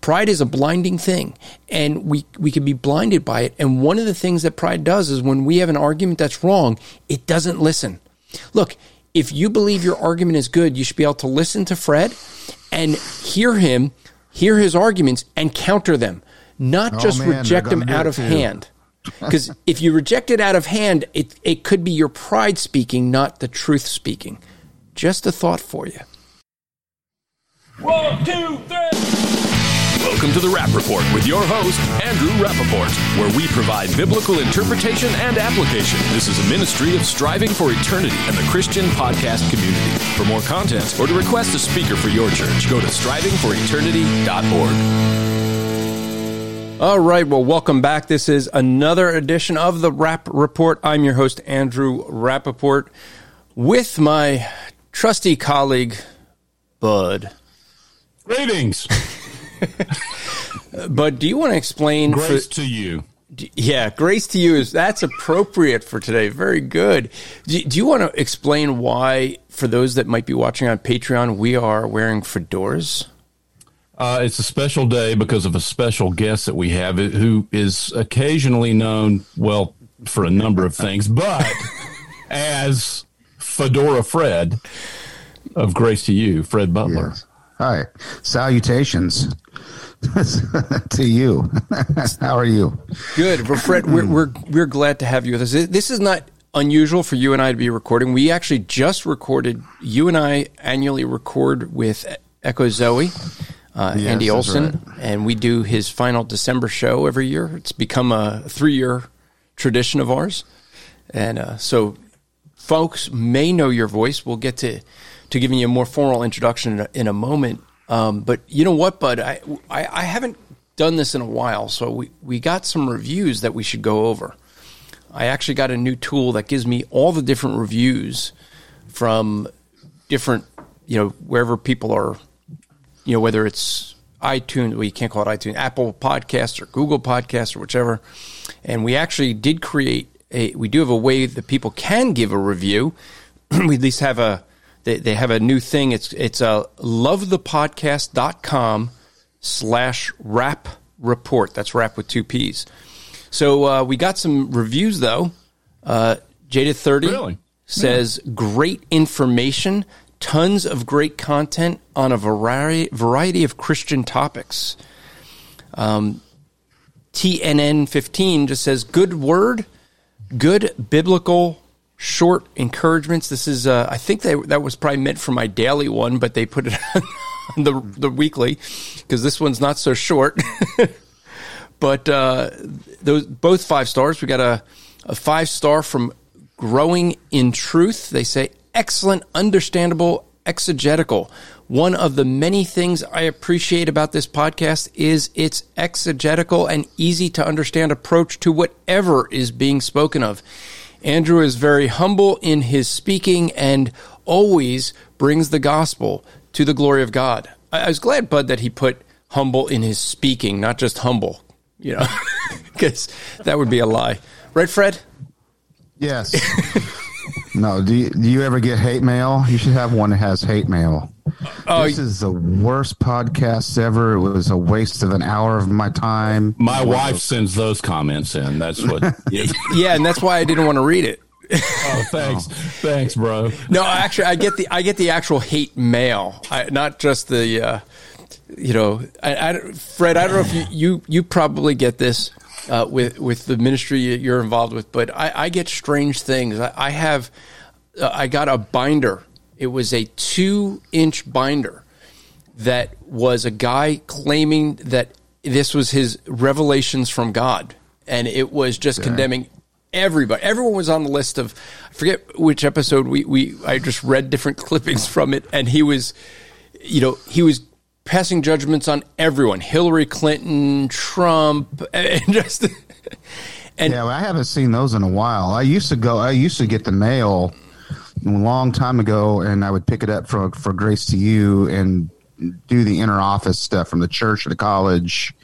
Pride is a blinding thing, and we, we can be blinded by it. And one of the things that pride does is when we have an argument that's wrong, it doesn't listen. Look, if you believe your argument is good, you should be able to listen to Fred and hear him, hear his arguments, and counter them, not Oh, just man, reject them out of hand. Because if you reject it out of hand, it, it could be your pride speaking, not the truth speaking. Just a thought for you. One, two, three. Welcome to the Rapp Report with your host, Andrew Rappaport, where we provide biblical interpretation and application. This is a ministry of striving for eternity and the Christian podcast community. For more content or to request a speaker for your church, go to strivingforeternity.org. All right. Well, welcome back. This is another edition of the Rapp Report. I'm your host, Andrew Rappaport, with my trusty colleague, Bud. Greetings. Bud, do you want to explain? for- Grace to you. yeah, grace to you is that's appropriate for today. Very good. Do, do you want to explain why, for those that might be watching on Patreon, we are wearing fedoras? Uh, it's a special day because of a special guest that we have who is occasionally known, well, for a number of things, but as Fedora Fred of Grace to You, Fred Butler. Yes. Hi. Salutations to you. How are you? Good. Well, Fred, we're, we're, we're glad to have you with us. This is not unusual for you and I to be recording. We actually just recorded, you and I annually record with Echo Zoe, uh, Yes, Andy Olson, right. and we do his final December show every year. It's become a three year tradition of ours. And uh, so folks may know your voice. We'll get to, to giving you a more formal introduction in a, in a moment. Um, but you know what, Bud? I, I, I haven't done this in a while, so we, we got some reviews that we should go over. I actually got a new tool that gives me all the different reviews from different, you know, wherever people are, you know, whether it's iTunes, well, you can't call it iTunes, Apple Podcasts or Google Podcasts or whichever. And we actually did create a, we do have a way that people can give a review. we at least have a, they, they have a new thing. It's, it's a lovethepodcast.com slash rap report. That's rap with two P's. So uh, we got some reviews though. Uh, Jada30 Really? says great information, tons of great content on a variety variety of Christian topics. Um, TNN 15 just says good word, good biblical short encouragements. This is uh, I think they, that was probably meant for my daily one, but they put it on the the weekly because this one's not so short. but uh, those both five stars. We got a, a five star from Growing in Truth. They say excellent, understandable, exegetical. One of the many things I appreciate about this podcast is its exegetical and easy to understand approach to whatever is being spoken of. Andrew is very humble in his speaking and always brings the gospel to the glory of God. I, I was glad, Bud, that he put humble in his speaking, not just humble, you know, because that would be a lie. Right, Fred? Yes. no. Do you, do you ever get hate mail? You should have one that has hate mail. Oh, this is the worst podcast ever. It was a waste of an hour of my time. My wife sends those comments in. That's what. yeah, and that's why I didn't want to read it. oh, thanks. Thanks, bro. No, actually, I get the I get the actual hate mail, I, not just the, uh, you know, I, I, Fred. I don't know if you you, you probably get this uh, with with the ministry you're involved with, but I, I get strange things. I, I have, uh, I got a binder. It was a two inch binder that was a guy claiming that this was his revelations from God, and it was just condemning everybody. Everyone was on the list of I forget which episode we we I just read different clippings from it, and he was, you know, he was passing judgments on everyone: Hillary Clinton, Trump, and just. And yeah, well, I haven't seen those in a while. I used to go. I used to get the mail a long time ago, and I would pick it up for for Grace to You and do the inner office stuff from the church to the college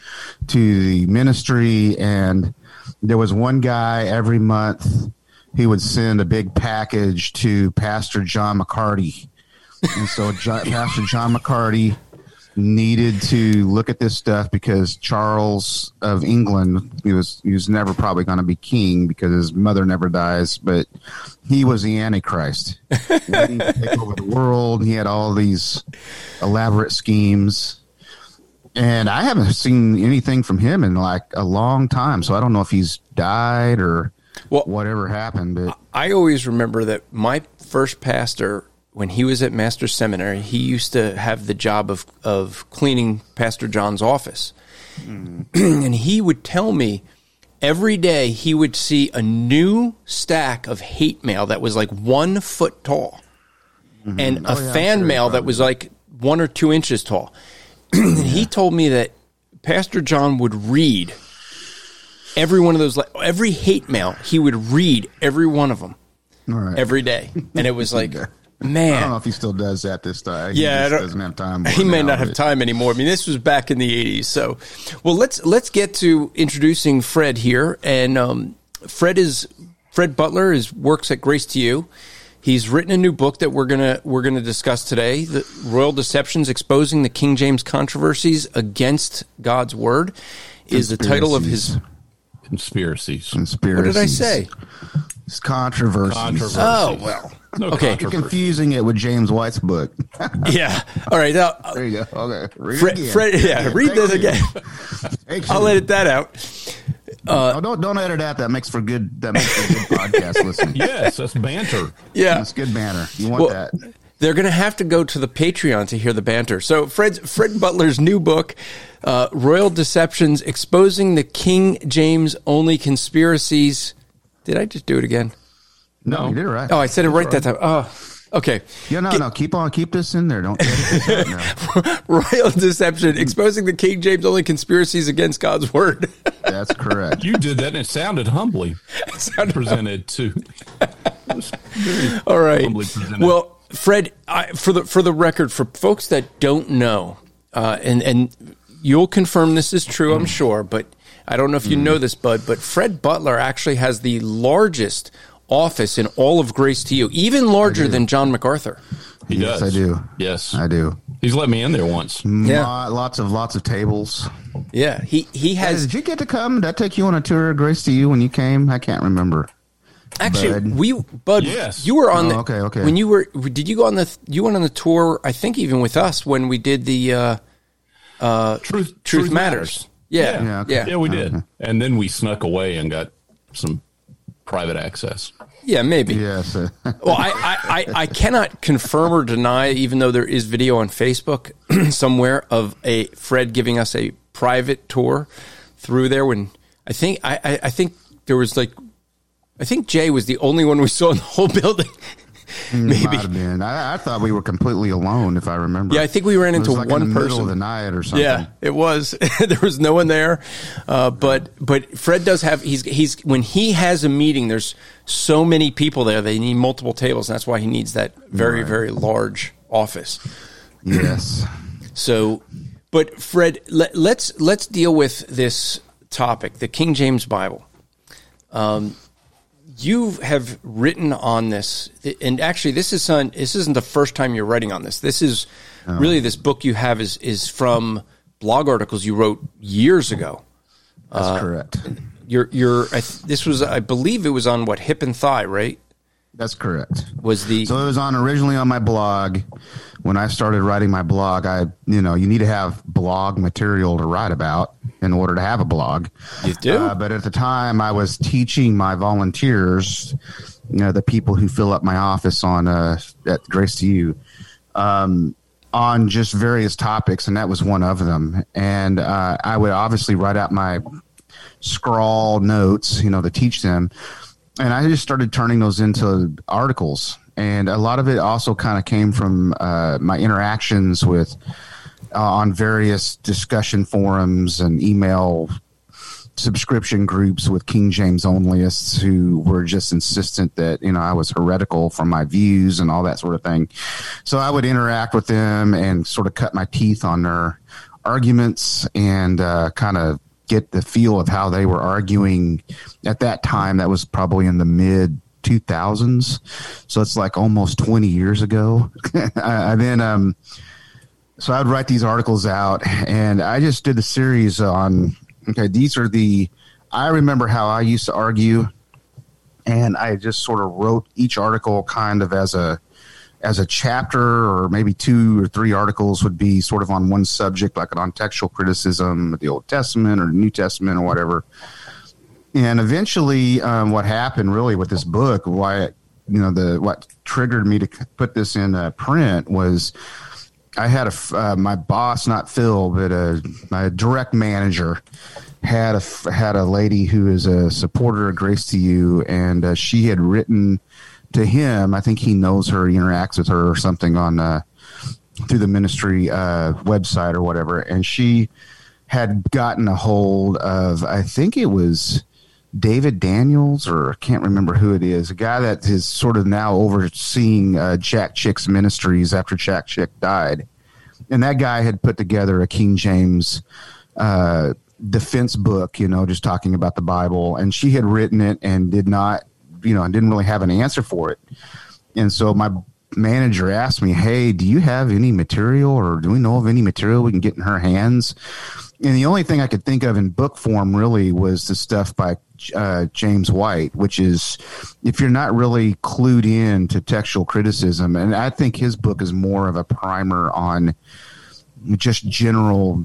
to the ministry. And there was one guy every month he would send a big package to Pastor John MacArthur. And so John, Pastor John MacArthur needed to look at this stuff because Charles of England he was he was never probably going to be king because his mother never dies, but he was the Antichrist. Waiting to take over the world. He had all these elaborate schemes. And I haven't seen anything from him in like a long time, so I don't know if he's died or Well- whatever happened. But I always remember that my first pastor, when he was at Master Seminary, he used to have the job of of cleaning Pastor John's office, and he would tell me every day he would see a new stack of hate mail that was like one foot tall, and a Oh, yeah, fan sure, mail that was like one or two inches tall. and he told me that Pastor John would read every one of those, like every hate mail. He would read every one of them all right. every day, and it was like, I don't know if he still does that this time. yeah, he just doesn't have time. He may now, not have but- time anymore. I mean, this was back in the '80s. So, well, let's let's get to introducing Fred here. And um, Fred is Fred Butler is works at Grace to You. He's written a new book that we're gonna we're gonna discuss today. The Royal Deceptions: Exposing the King James Controversies Against God's Word is the title of his. Conspiracies. Conspiracies. What did I say? It's controversies. Controversy. Oh well. No Okay. You're confusing it with James White's book. Yeah. All right. Now, there you go. Okay. Read Fred, again. Fred, yeah, read Thank this you. again. Thank I'll edit that out. oh, don't don't edit that. That makes for good. That makes for good podcast listening. Yes, that's banter. Yeah. That's good banter. You want Well, that? They're going to have to go to the Patreon to hear the banter. So, Fred's, Fred Butler's new book, uh, Royal Deceptions Exposing the King James Only Conspiracies. Did I just do it again? No, you did it right. Oh, I said it right that time. Oh, okay. Yeah, no, no. Keep on. Keep this in there. Don't edit this out now. Royal Deception Exposing the King James Only Conspiracies Against God's Word. That's correct. You did that and it sounded humbly it Sounded- presented too. All right. Humbly presented. Well, Fred, I, for the for the record, for folks that don't know, uh, and and you'll confirm this is true, I'm sure, but I don't know if you know this, Bud, but Fred Butler actually has the largest office in all of Grace to You, even larger than John MacArthur. He yes, does. I do. Yes. I do. He's let me in there once. Yeah. Lot- lots of lots of tables. Yeah, he he Hey, has did you get to come? Did I take you on a tour of Grace to you when you came? I can't remember. actually Bud? we Bud. Yes. you were on Oh, the okay, okay. when you were did you go on the you went on the tour? I think even with us when we did the uh, Truth, Truth, Matters. Yeah, Yeah. yeah, okay. yeah. Yeah, we did. And then we snuck away and got some private access. Maybe. Yes. Well, I, I, I, I cannot confirm or deny, even though there is video on Facebook somewhere of a Fred giving us a private tour through there. When I think I, I, I think there was like, I think Jay was the only one we saw in the whole building. Maybe. Been. I, I thought we were completely alone, if I remember. Yeah, I think we ran into like one in the middle person. of the night or something. Yeah, it was. there was no one there, uh, but but Fred does have. He's he's when he has a meeting. There's so many people there. They need multiple tables, and that's why he needs that very very large office. Yes. So, but Fred, let, let's let's deal with this topic, the King James Bible. Um, you have written on this, and actually, this is on, this isn't the first time you're writing on this. This is really this book you have is is from blog articles you wrote years ago. That's Uh, correct. Your your I th- this was I believe it was on what hip and thigh, right? That's correct. Was the So it was on originally on my blog. When I started writing my blog, I you know you need to have blog material to write about in order to have a blog. You do? Uh, but at the time, I was teaching my volunteers, you know, the people who fill up my office on uh, at Grace to You, um, on just various topics, and that was one of them. And uh, I would obviously write out my scrawl notes, you know, to teach them. And I just started turning those into articles. And a lot of it also kind of came from uh, my interactions with uh, on various discussion forums and email subscription groups with King James onlyists who were just insistent that you know I was heretical from my views and all that sort of thing. So I would interact with them and sort of cut my teeth on their arguments and uh, kind of get the feel of how they were arguing at that time. That was probably in the mid 2000s, so it's like almost 20 years ago. and then um, so I would write these articles out, and I just did a series on Okay, these are the. I remember how I used to argue, and I just sort of wrote each article kind of as a as a chapter, or maybe two or three articles would be sort of on one subject, like on textual criticism of the Old Testament or New Testament or whatever. And eventually, um, what happened really with this book, why it, you know the what triggered me to put this in uh, print was I had a uh, my boss, not Phil, but a, uh, my direct manager had a had a lady who is a supporter of Grace to You, and uh, she had written to him. I think he knows her, he interacts with her or something on uh, through the ministry uh, website or whatever, and she had gotten a hold of. I think it was. David Daniels, or I can't remember who it is, a guy that is sort of now overseeing uh, Jack Chick's ministries after Jack Chick died. And that guy had put together a King James uh, defense book, you know, just talking about the Bible. And she had written it and did not, you know, I didn't really have an answer for it. And so my manager asked me, Hey, do you have any material or do we know of any material we can get in her hands? And the only thing I could think of in book form really was the stuff by uh, James White, which is if you're not really clued in to textual criticism, and I think his book is more of a primer on just general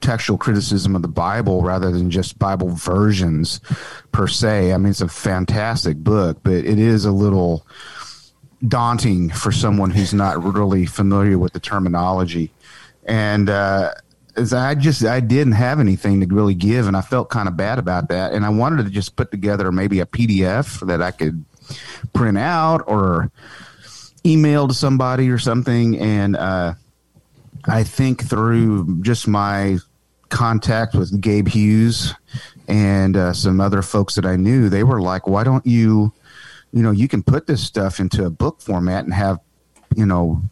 textual criticism of the Bible rather than just Bible versions per se. I mean, it's a fantastic book, but it is a little daunting for someone who's not really familiar with the terminology. And uh, I just I didn't have anything to really give, and I felt kind of bad about that. And I wanted to just put together maybe a PDF that I could print out or email to somebody or something. And uh, I think through just my contact with Gabe Hughes and uh, some other folks that I knew, they were like, "Why don't you, you know, you can put this stuff into a book format and have, you know."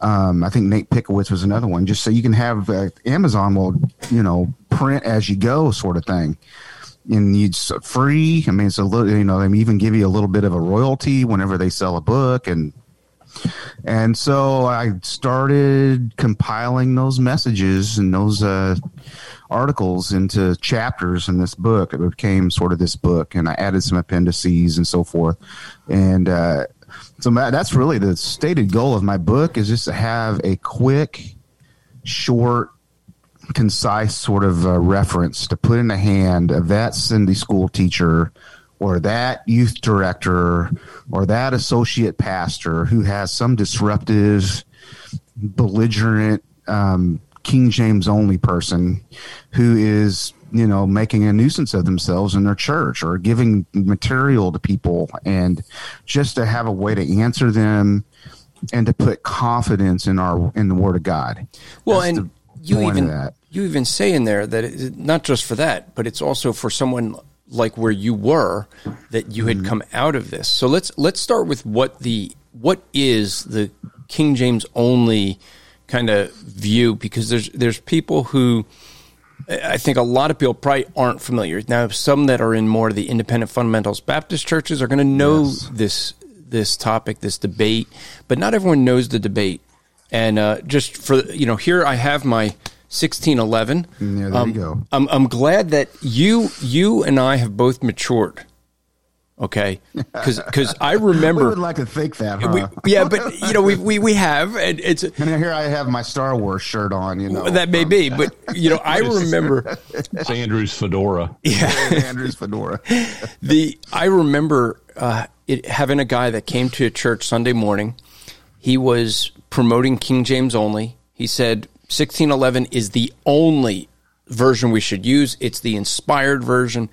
Um, I think Nate Pickowicz was another one, just so you can have uh, Amazon will, you know, print as you go sort of thing. And it's free. I mean, it's a little, you know, they even give you a little bit of a royalty whenever they sell a book. And, and so I started compiling those messages and those, uh, articles into chapters in this book. It became sort of this book, and I added some appendices and so forth. And uh, so that's really the stated goal of my book is just to have a quick, short, concise sort of uh, reference to put in the hand of that Sunday school teacher or that youth director or that associate pastor who has some disruptive, belligerent, um, King James only person who is you know making a nuisance of themselves in their church or giving material to people and just to have a way to answer them and to put confidence in our in the word of god. Well That's and you even you even say in there that it, not just for that but it's also for someone like where you were that you had mm-hmm. come out of this so let's let's start with what the what is the king james only kind of view because there's there's people who I think a lot of people probably aren't familiar. Now, some that are in more of the independent fundamentals Baptist churches are going to know yes. this this topic, this debate, but not everyone knows the debate. And uh, just for you know, here I have my 1611. Yeah, there um, you go. I'm I'm glad that you you and I have both matured Okay, because because I remember we would like to think that, huh? we, yeah, but you know we we, we have, and it's and here I have my Star Wars shirt on. You know that may um, be, but you know I remember it's Andrew's fedora. Yeah, Andrew's fedora. the I remember uh, it having a guy that came to a church Sunday morning. He was promoting King James only. He said 1611 is the only version we should use. It's the inspired version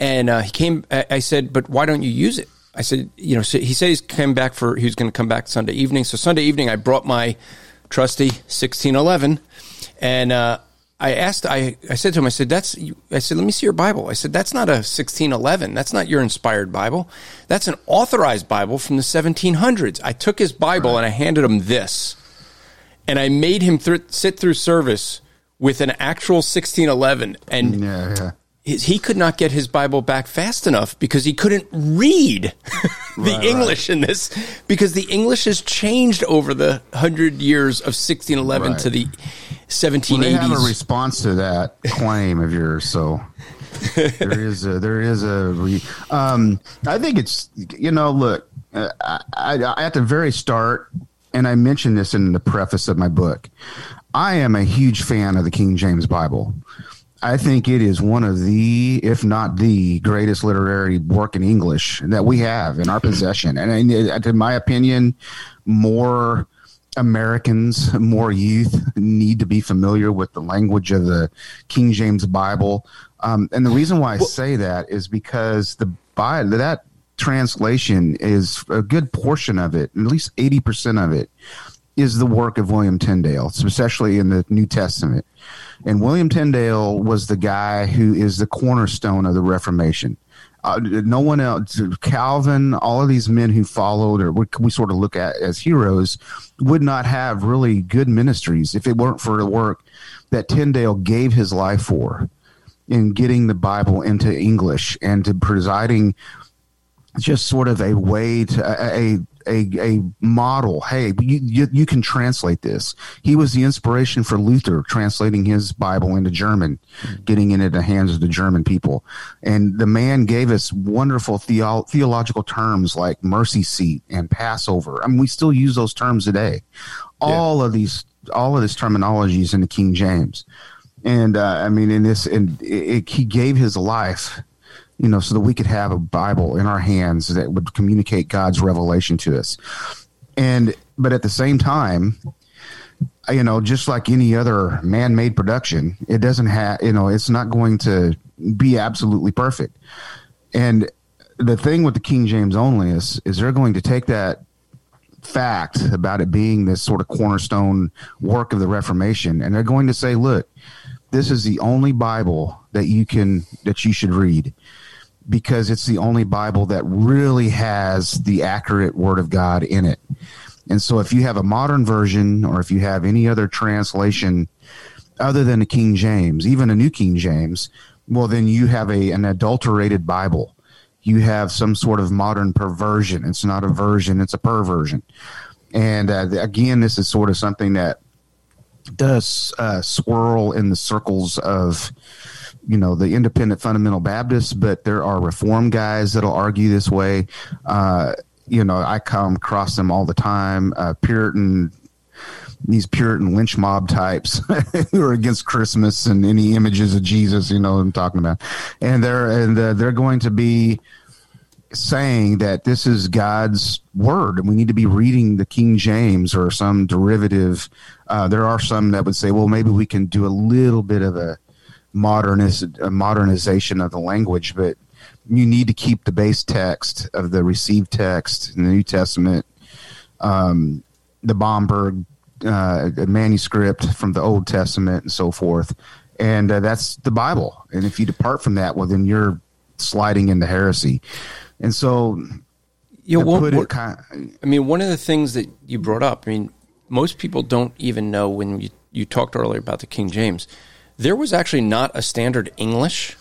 and uh, he came. I said, "But why don't you use it?" I said, "You know." So he said he's come back for. He was going to come back Sunday evening. So Sunday evening, I brought my trusty 1611. And uh, I asked, I, I said to him, I said, that's, I said, let me see your Bible. I said, that's not a 1611. That's not your inspired Bible. That's an authorized Bible from the 1700s. I took his Bible right. and I handed him this. And I made him th- sit through service with an actual 1611. And yeah, yeah his, he could not get his Bible back fast enough because he couldn't read the right, English right. in this because the English has changed over the hundred years of 1611 right. to the 1780s. Well, they have a response to that claim of yours, so there is a there is a. Re, um, I think it's you know look uh, I, I, at the very start, and I mentioned this in the preface of my book. I am a huge fan of the King James Bible. I think it is one of the, if not the greatest literary work in English that we have in our possession. And in my opinion, more Americans, more youth need to be familiar with the language of the King James Bible. Um, and the reason why I say that is because the Bible, that translation is a good portion of it, at least 80% of it, is the work of William Tyndale, especially in the New Testament. And William Tyndale was the guy who is the cornerstone of the Reformation. Uh, no one else, Calvin, all of these men who followed or what we sort of look at as heroes would not have really good ministries if it weren't for the work that Tyndale gave his life for in getting the Bible into English and to presiding just sort of a way to a, a, a model. Hey, you, you, you can translate this. He was the inspiration for Luther translating his Bible into German, getting it into the hands of the German people. And the man gave us wonderful theo- theological terms like mercy seat and Passover. I mean, we still use those terms today. All yeah. of these, all of this terminology is in the King James. And uh, I mean, in this, and it, it, he gave his life you know, so that we could have a Bible in our hands that would communicate God's revelation to us. And, but at the same time, you know, just like any other man made production, it doesn't have, you know, it's not going to be absolutely perfect. And the thing with the King James only is, is they're going to take that fact about it being this sort of cornerstone work of the Reformation, and they're going to say, look, this is the only Bible that you can, that you should read because it's the only Bible that really has the accurate Word of God in it. And so, if you have a modern version or if you have any other translation other than the King James, even a New King James, well, then you have a an adulterated Bible. You have some sort of modern perversion. It's not a version; it's a perversion. And uh, again, this is sort of something that does uh, swirl in the circles of you know the independent fundamental Baptists, but there are reform guys that'll argue this way. Uh, you know, I come across them all the time. Uh, Puritan, these Puritan lynch mob types who are against Christmas and any images of Jesus. You know what I'm talking about, and they're and uh, they're going to be saying that this is God's word and we need to be reading the King James or some derivative. Uh, there are some that would say, well, maybe we can do a little bit of a moderniz- a modernization of the language, but you need to keep the base text of the received text in the New Testament, um, the Bomberg uh, manuscript from the Old Testament, and so forth. And uh, that's the Bible. And if you depart from that, well, then you're sliding into heresy. And so, you know, what, what, kind of, I mean, one of the things that you brought up, I mean, most people don't even know when you, you talked earlier about the King James there was actually not a standard English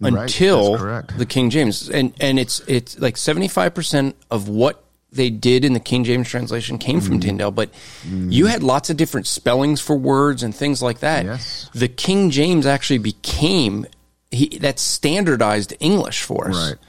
right, until the King James, and and it's it's like seventy five percent of what they did in the King James translation came mm from mm-hmm. Tyndale, but mm you had lots of different spellings for words and things like that. Yes. The King James actually became he that standardized English for us. Right.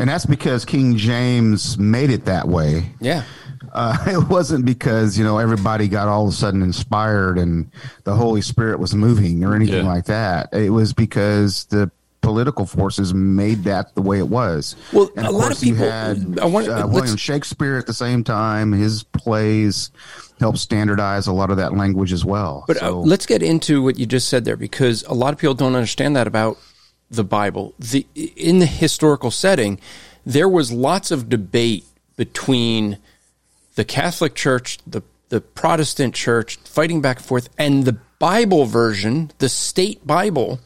And that's because King James made it that way. Yeah. Uh, it wasn't because you know everybody got all of a sudden inspired and the Holy Spirit was moving or anything yeah. like that. It was because the political forces made that the way it was. Well, and a lot of people you had I want, uh, William Shakespeare at the same time. His plays helped standardize a lot of that language as well. But uh, so. uh, let's get into what you just said there because a lot of people don't understand that about the Bible. The in the historical setting, there was lots of debate between the Catholic Church, the the Protestant church fighting back and forth, and the Bible version, the state Bible,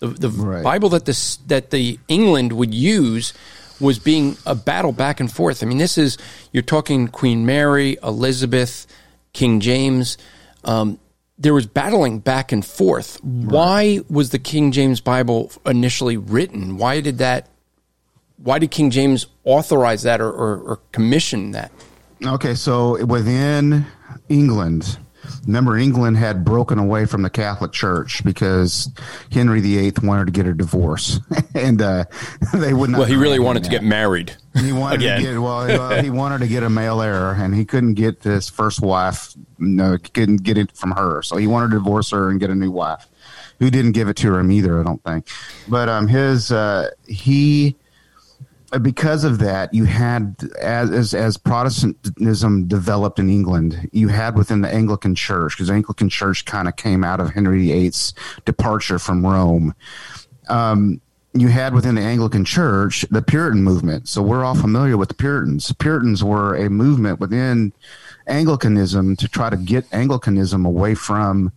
the, the Right. Bible that the that the England would use was being a battle back and forth. I mean, this is you're talking Queen Mary, Elizabeth, King James. Um, there was battling back and forth. Why was the King James Bible initially written? Why did that? Why did King James authorize that or, or, or commission that? Okay, so within England, remember England had broken away from the Catholic Church because Henry VIII wanted to get a divorce, and uh, they would not. Well, he really wanted to get married. He wanted to get well, well. He wanted to get a male heir, and he couldn't get his first wife. No, couldn't get it from her, so he wanted to divorce her and get a new wife, who didn't give it to him either. I don't think, but um, his uh, he because of that, you had as, as Protestantism developed in England, you had within the Anglican Church because the Anglican Church kind of came out of Henry VIII's departure from Rome. Um, you had within the Anglican Church the Puritan movement. So we're all familiar with the Puritans. Puritans were a movement within Anglicanism to try to get Anglicanism away from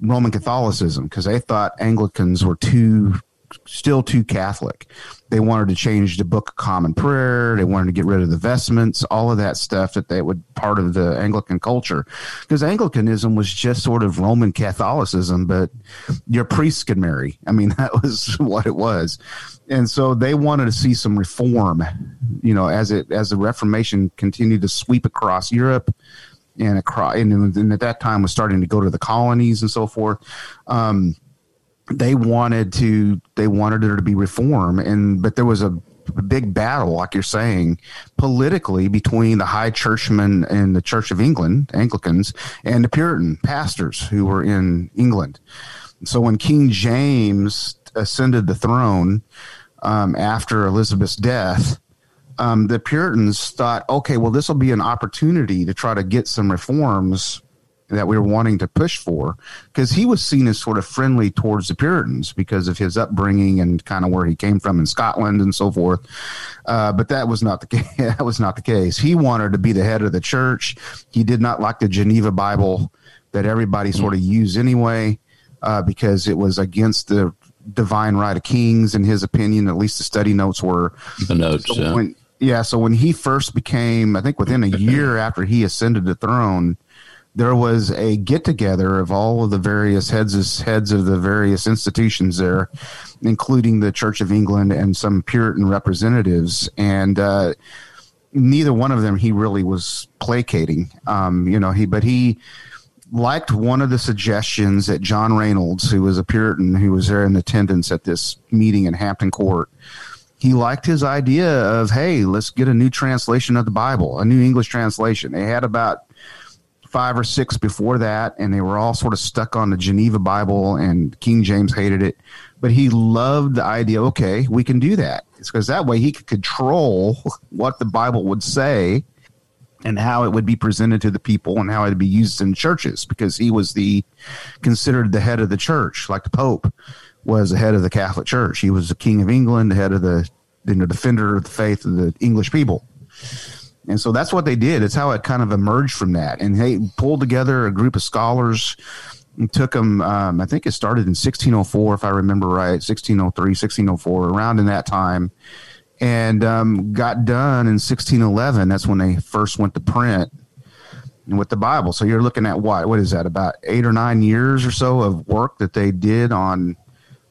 Roman Catholicism because they thought Anglicans were too still too Catholic. They wanted to change the Book of Common Prayer. They wanted to get rid of the vestments, all of that stuff that they would part of the Anglican culture. Because Anglicanism was just sort of Roman Catholicism, but your priests could marry. I mean, that was what it was. And so they wanted to see some reform, you know, as it as the Reformation continued to sweep across Europe and across and, and at that time was starting to go to the colonies and so forth. Um, they wanted to they wanted there to be reform and but there was a big battle like you're saying politically between the high churchmen and the church of england anglicans and the puritan pastors who were in england. So when king james ascended the throne um, after elizabeth's death um, the puritans thought okay well this will be an opportunity to try to get some reforms that we were wanting to push for because he was seen as sort of friendly towards the Puritans because of his upbringing and kind of where he came from in Scotland and so forth. Uh, but that was not the case. that was not the case. He wanted to be the head of the church. He did not like the Geneva Bible that everybody sort of used anyway uh, because it was against the divine right of kings in his opinion. At least the study notes were. The notes. So yeah. when yeah, so when he first became, I think within a year after he ascended the throne, there was a get together of all of the various heads of, heads of the various institutions there, including the Church of England and some Puritan representatives, and uh, neither one of them he really was placating. Um, you know, he but he liked one of the suggestions that John Reynolds, who was a Puritan who was there in attendance at this meeting in Hampton Court, he liked his idea of, hey, let's get a new translation of the Bible, a new English translation. They had about five or six before that, and they were all sort of stuck on the Geneva Bible, and King James hated it. But he loved the idea, okay, we can do that. It's because that way he could control what the Bible would say and how it would be presented to the people and how it would be used in churches because he was the considered the head of the church, like the Pope was the head of the Catholic Church. He was the King of England, the head of the you know, defender of the faith of the English people. And so that's what they did. It's how it kind of emerged from that. And they pulled together a group of scholars. It took them, um, I think it started in 1604, if I remember right, 1603, 1604, around in that time. And um, got done in 1611. That's when they first went to print with the Bible. So you're looking at what? What is that? About eight or nine years or so of work that they did on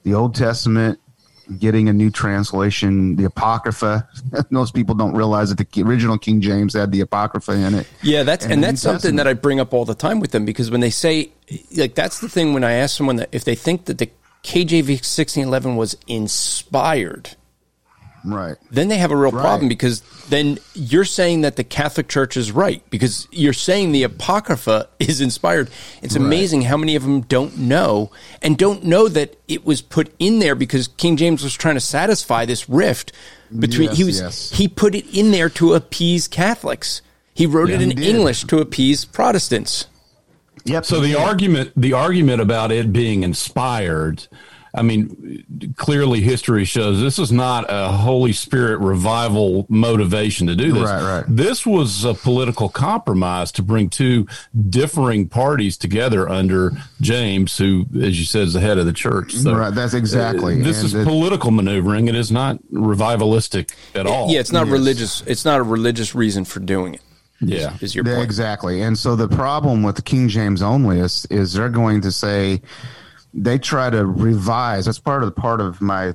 the Old Testament, getting a new translation, the Apocrypha. Most people don't realize that the original King James had the Apocrypha in it. Yeah, that's and, And that's something that I bring up all the time with them because when they say like that's the thing when I ask someone that if they think that the KJV 1611 was inspired, Right. then they have a real Right. problem because then you're saying that the Catholic Church is right because you're saying the Apocrypha is inspired. It's amazing how many of them don't know and don't know that it was put in there because King James was trying to satisfy this rift between he was yes. he put it in there to appease Catholics. He wrote it in. English to appease Protestants. Yep. So the argument, the argument about it being inspired, I mean, clearly history shows this is not a Holy Spirit revival motivation to do this. Right, right. This was a political compromise to bring two differing parties together under James, who, as you said, is the head of the church. So, right, that's exactly. uh, this And is it- political maneuvering. It is not revivalistic at all. Yeah, it's not Yes. religious. It's not a religious reason for doing it. Yeah. Is your point? exactly. And so the problem with the King James only is, is they're going to say they try to revise. That's part of the part of my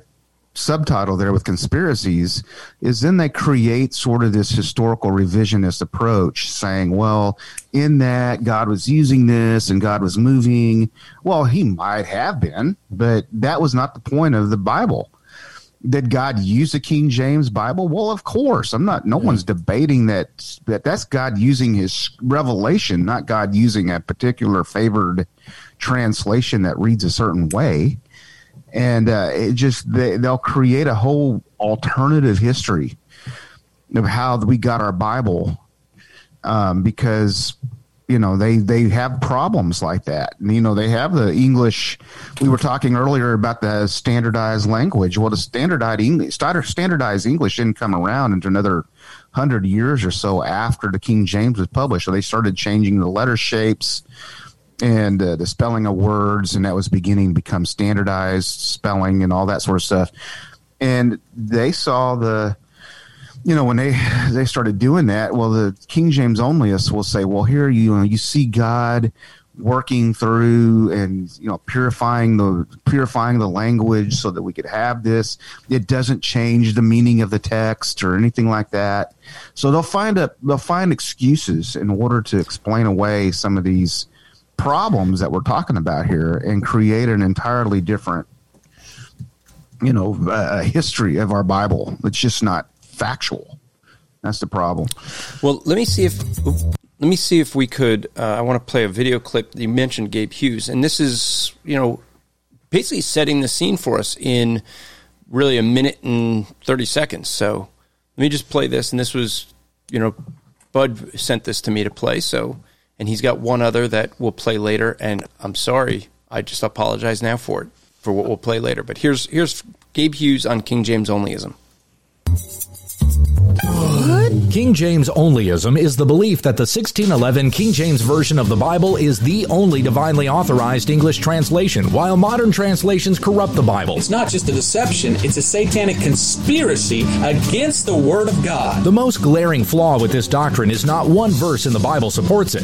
subtitle there with conspiracies is then they create sort of this historical revisionist approach saying well in that god was using this and god was moving well he might have been but that was not the point of the bible did God use the King James Bible? Well, of course. I'm not. No one's debating that. That that's God using His revelation, not God using a particular favored translation that reads a certain way. And uh, it just they, they'll create a whole alternative history of how we got our Bible um, because you know they they have problems like that. And, you know they have the english we were talking earlier about the standardized language. Well the standardized english standardized english didn't come around until another 100 years or so after the king james was published. So they started changing the letter shapes and uh, the spelling of words and that was beginning to become standardized spelling and all that sort of stuff. And they saw the you know when they they started doing that well the king james onlyists will say well here you know you see god working through and you know purifying the purifying the language so that we could have this. It doesn't change the meaning of the text or anything like that. So they'll find a they'll find excuses in order to explain away some of these problems that we're talking about here and create an entirely different you know uh, history of our bible it's just not factual that's the problem Well, let me see if let me see if we could. Uh, I want to play a video clip. That You mentioned Gabe Hughes, and this is you know basically setting the scene for us in really a minute and thirty seconds. So let me just play this, and this was you know Bud sent this to me to play. So and he's got one other that we'll play later, and I'm sorry, I just apologize now for it for what we'll play later. But here's here's Gabe Hughes on King James onlyism. King James onlyism is the belief that the 1611 King James Version of the Bible is the only divinely authorized English translation, while modern translations corrupt the Bible. It's not just a deception, it's a satanic conspiracy against the Word of God. The most glaring flaw with this doctrine is not one verse in the Bible supports it.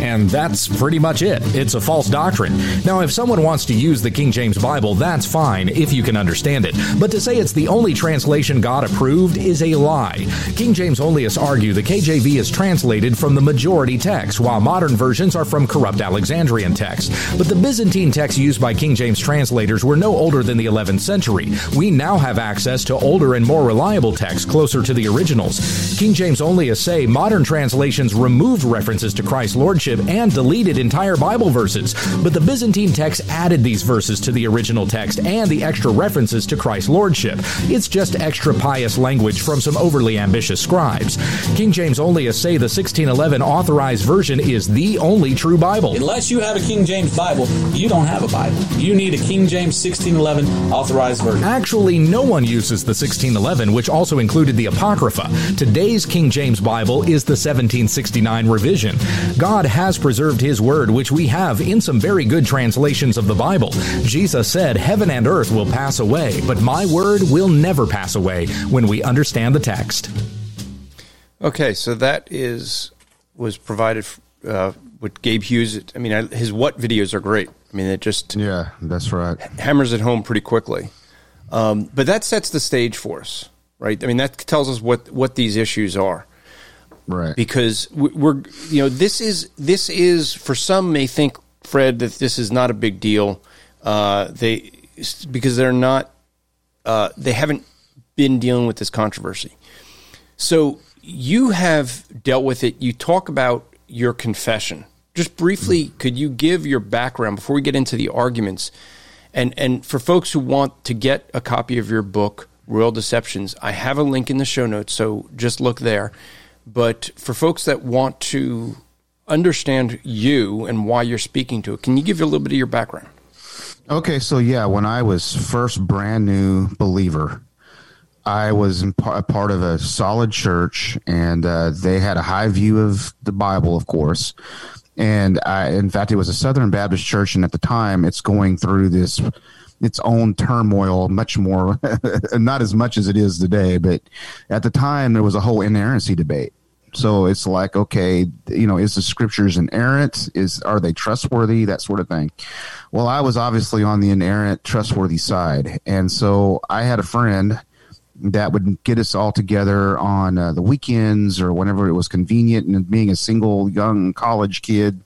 And that's pretty much it. It's a false doctrine. Now, if someone wants to use the King James Bible, that's fine if you can understand it. But to say it's the only translation God approved is a lie. King James onlyists argue the KJV is translated from the majority text, while modern versions are from corrupt Alexandrian text. But the Byzantine texts used by King James translators were no older than the 11th century. We now have access to older and more reliable texts closer to the originals. King James onlyists say modern translations removed references to Christ's lordship and deleted entire Bible verses, but the Byzantine text added these verses to the original text and the extra references to Christ's lordship. It's just extra pious language from some overly ambitious scribes. King James onlyists say the 1611 authorized version is the only true Bible. Unless you have a King James Bible, you don't have a Bible. You need a King James 1611 authorized version. Actually, no one uses the 1611, which also included the Apocrypha. Today's King James Bible is the 1769 revision. God has preserved His Word, which we have in some very good translations of the Bible. Jesus said, Heaven and earth will pass away, but my Word will never pass away when we understand the text. Okay, so that is was provided uh, with Gabe Hughes. I mean, I, his what videos are great. I mean, it just yeah that's right hammers it home pretty quickly. Um, but that sets the stage for us, right? I mean, that tells us what what these issues are, right because we- we're you know this is this is for some may think Fred that this is not a big deal. Uh, they because they're not uh, they haven't been dealing with this controversy. So you have dealt with it. You talk about your confession. Just briefly, mm. could you give your background before we get into the arguments? And and for folks who want to get a copy of your book, Royal Deceptions, I have a link in the show notes, so just look there. But for folks that want to understand you and why you're speaking to it, can you give a little bit of your background? Okay, so yeah, when I was first brand new believer, I was a part of a solid church, and uh, they had a high view of the Bible, of course. And I, in fact, it was a Southern Baptist church, and at the time, it's going through this its own turmoil, much more, not as much as it is today, but at the time, there was a whole inerrancy debate. So it's like, okay, you know, is the scriptures inerrant? Is are they trustworthy? That sort of thing. Well, I was obviously on the inerrant, trustworthy side, and so I had a friend that would get us all together on uh, the weekends or whenever it was convenient. And being a single young college kid,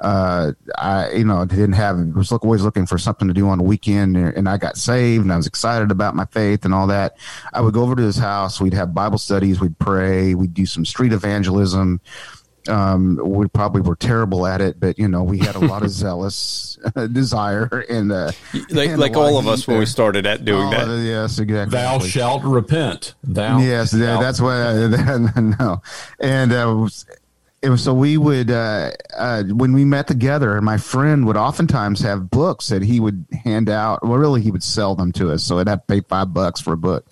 uh, I you know didn't have was always looking for something to do on the weekend, and I got saved, and I was excited about my faith and all that. I would go over to his house. We'd have Bible studies. We'd pray. We'd do some street evangelism. Um, we probably were terrible at it, but you know we had a lot of zealous desire and uh, like and like all of us when we started at doing that. Yes, exactly. Thou shalt repent. Thou. Yes, shalt that's what. I, no, and uh, it was so we would uh, uh, when we met together my friend would oftentimes have books that he would hand out well really he would sell them to us so i'd have to pay five bucks for a book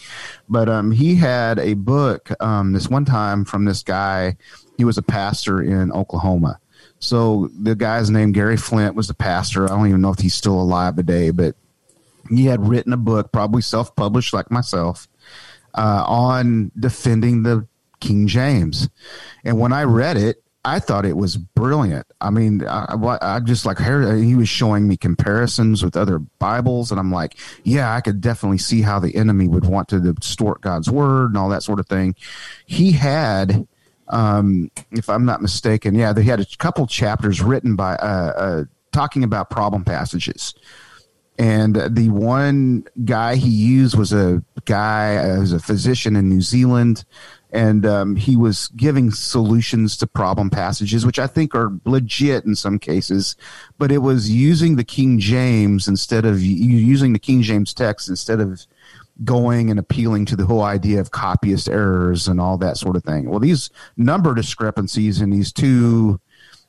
but um, he had a book um, this one time from this guy he was a pastor in oklahoma so the guy's name gary flint was the pastor i don't even know if he's still alive today but he had written a book probably self-published like myself uh, on defending the King James. And when I read it, I thought it was brilliant. I mean, I, I just like heard he was showing me comparisons with other Bibles, and I'm like, yeah, I could definitely see how the enemy would want to distort God's word and all that sort of thing. He had, um, if I'm not mistaken, yeah, they had a couple chapters written by uh, uh, talking about problem passages. And the one guy he used was a guy, uh, was a physician in New Zealand and um, he was giving solutions to problem passages, which I think are legit in some cases. But it was using the King James instead of using the King James text instead of going and appealing to the whole idea of copyist errors and all that sort of thing. Well, these number discrepancies in these two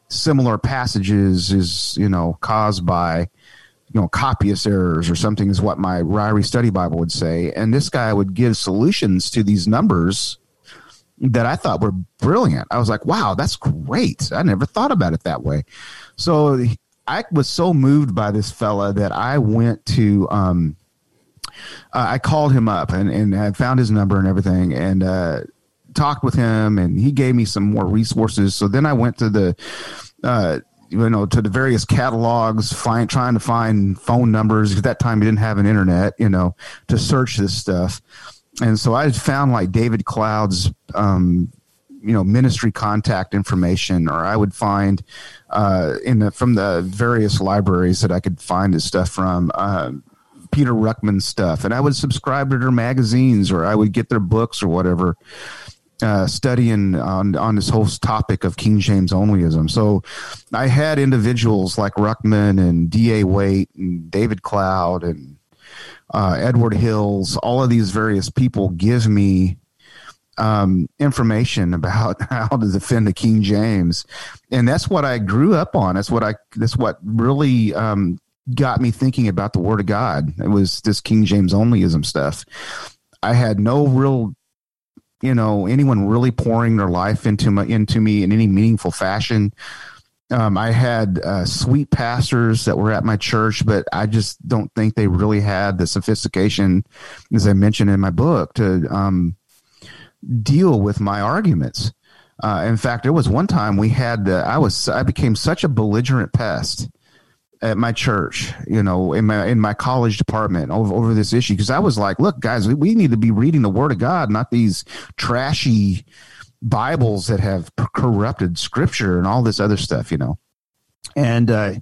similar passages is you know caused by you know copyist errors or something is what my Ryrie Study Bible would say, and this guy would give solutions to these numbers that I thought were brilliant. I was like, wow, that's great. I never thought about it that way. So I was so moved by this fella that I went to, um, uh, I called him up and, and I found his number and everything and, uh, talked with him and he gave me some more resources. So then I went to the, uh, you know, to the various catalogs, find, trying to find phone numbers. At that time, we didn't have an internet, you know, to search this stuff and so I found like David Cloud's, um, you know, ministry contact information, or I would find uh, in the, from the various libraries that I could find his stuff from. Uh, Peter Ruckman stuff, and I would subscribe to their magazines, or I would get their books or whatever. Uh, studying on on this whole topic of King James onlyism. So I had individuals like Ruckman and D. A. Waite and David Cloud and uh, Edward Hills, all of these various people give me um, information about how to defend the King James, and that's what I grew up on. That's what I. That's what really um, got me thinking about the Word of God. It was this King James onlyism stuff. I had no real, you know, anyone really pouring their life into my into me in any meaningful fashion. Um, I had uh, sweet pastors that were at my church, but I just don't think they really had the sophistication, as I mentioned in my book, to um, deal with my arguments. Uh, in fact, there was one time we had I was I became such a belligerent pest at my church, you know, in my in my college department over over this issue because I was like, look, guys, we, we need to be reading the Word of God, not these trashy Bibles that have corrupted Scripture and all this other stuff, you know. And uh,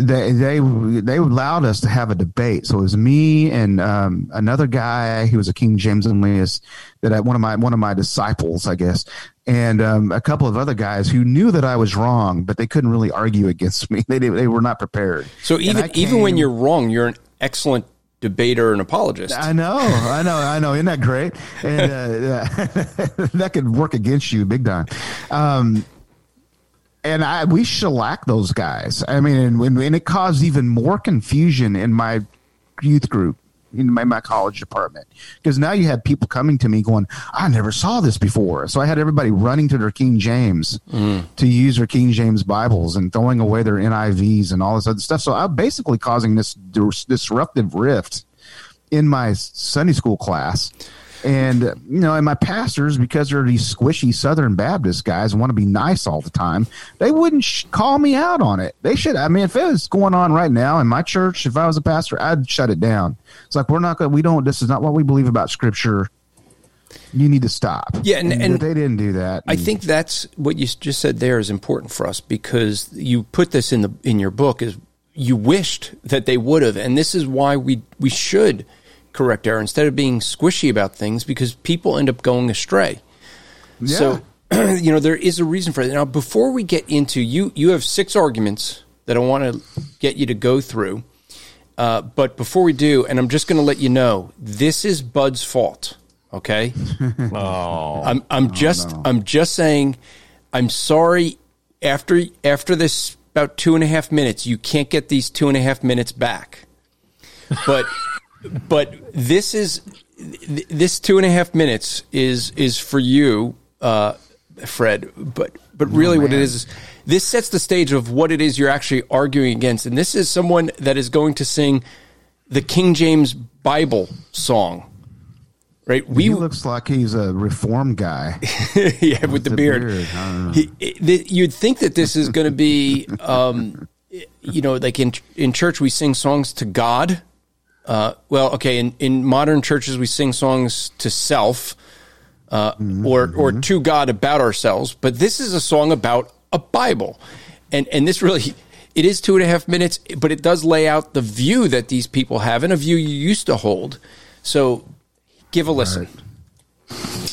they they they allowed us to have a debate. So it was me and um, another guy. He was a King James onlyist that I, one of my one of my disciples, I guess, and um, a couple of other guys who knew that I was wrong, but they couldn't really argue against me. They they were not prepared. So even came, even when you're wrong, you're an excellent debater and apologist. I know, I know, I know. Isn't that great? And uh, that could work against you big time. Um, and I we shellac those guys. I mean, and, and, it caused even more confusion in my youth group in my, my college department because now you had people coming to me going, I never saw this before. So I had everybody running to their King James Mm. to use their King James Bibles and throwing away their NIVs and all this other stuff. So I'm basically causing this dis- disruptive rift in my Sunday school class. And, you know, and my pastors, because they're these squishy Southern Baptist guys and want to be nice all the time, they wouldn't sh- call me out on it. They should. I mean, if it was going on right now in my church, if I was a pastor, I'd shut it down. It's like, we're not going to, we don't, this is not what we believe about scripture. You need to stop. Yeah, and- and they didn't do that. I think that's what you just said there is important for us because you put this in the in your book is you wished that they would have, and this is why we we should correct error instead of being squishy about things because people end up going astray. Yeah. So you know there is a reason for it. Now before we get into you, you have six arguments that I want to get you to go through. Uh, but before we do, and I'm just going to let you know, this is Bud's fault. Okay. Oh, I'm I'm just I'm just saying I'm sorry after after this about two and a half minutes you can't get these two and a half minutes back but but this is this two and a half minutes is is for you uh Fred but but really what it is is this sets the stage of what it is you're actually arguing against and this is someone that is going to sing the King James Bible song right we he looks like he's a reform guy. yeah, with the, the beard. beard, I don't know. He, it- th- you'd think that this is going to be, um, you know, like in in church we sing songs to God. Uh, well, okay, in, in modern churches we sing songs to self, uh, or or to God about ourselves. But this is a song about a Bible, and and this really. It is two and a half minutes, but it does lay out the view that these people have and a view you used to hold. So, give a listen.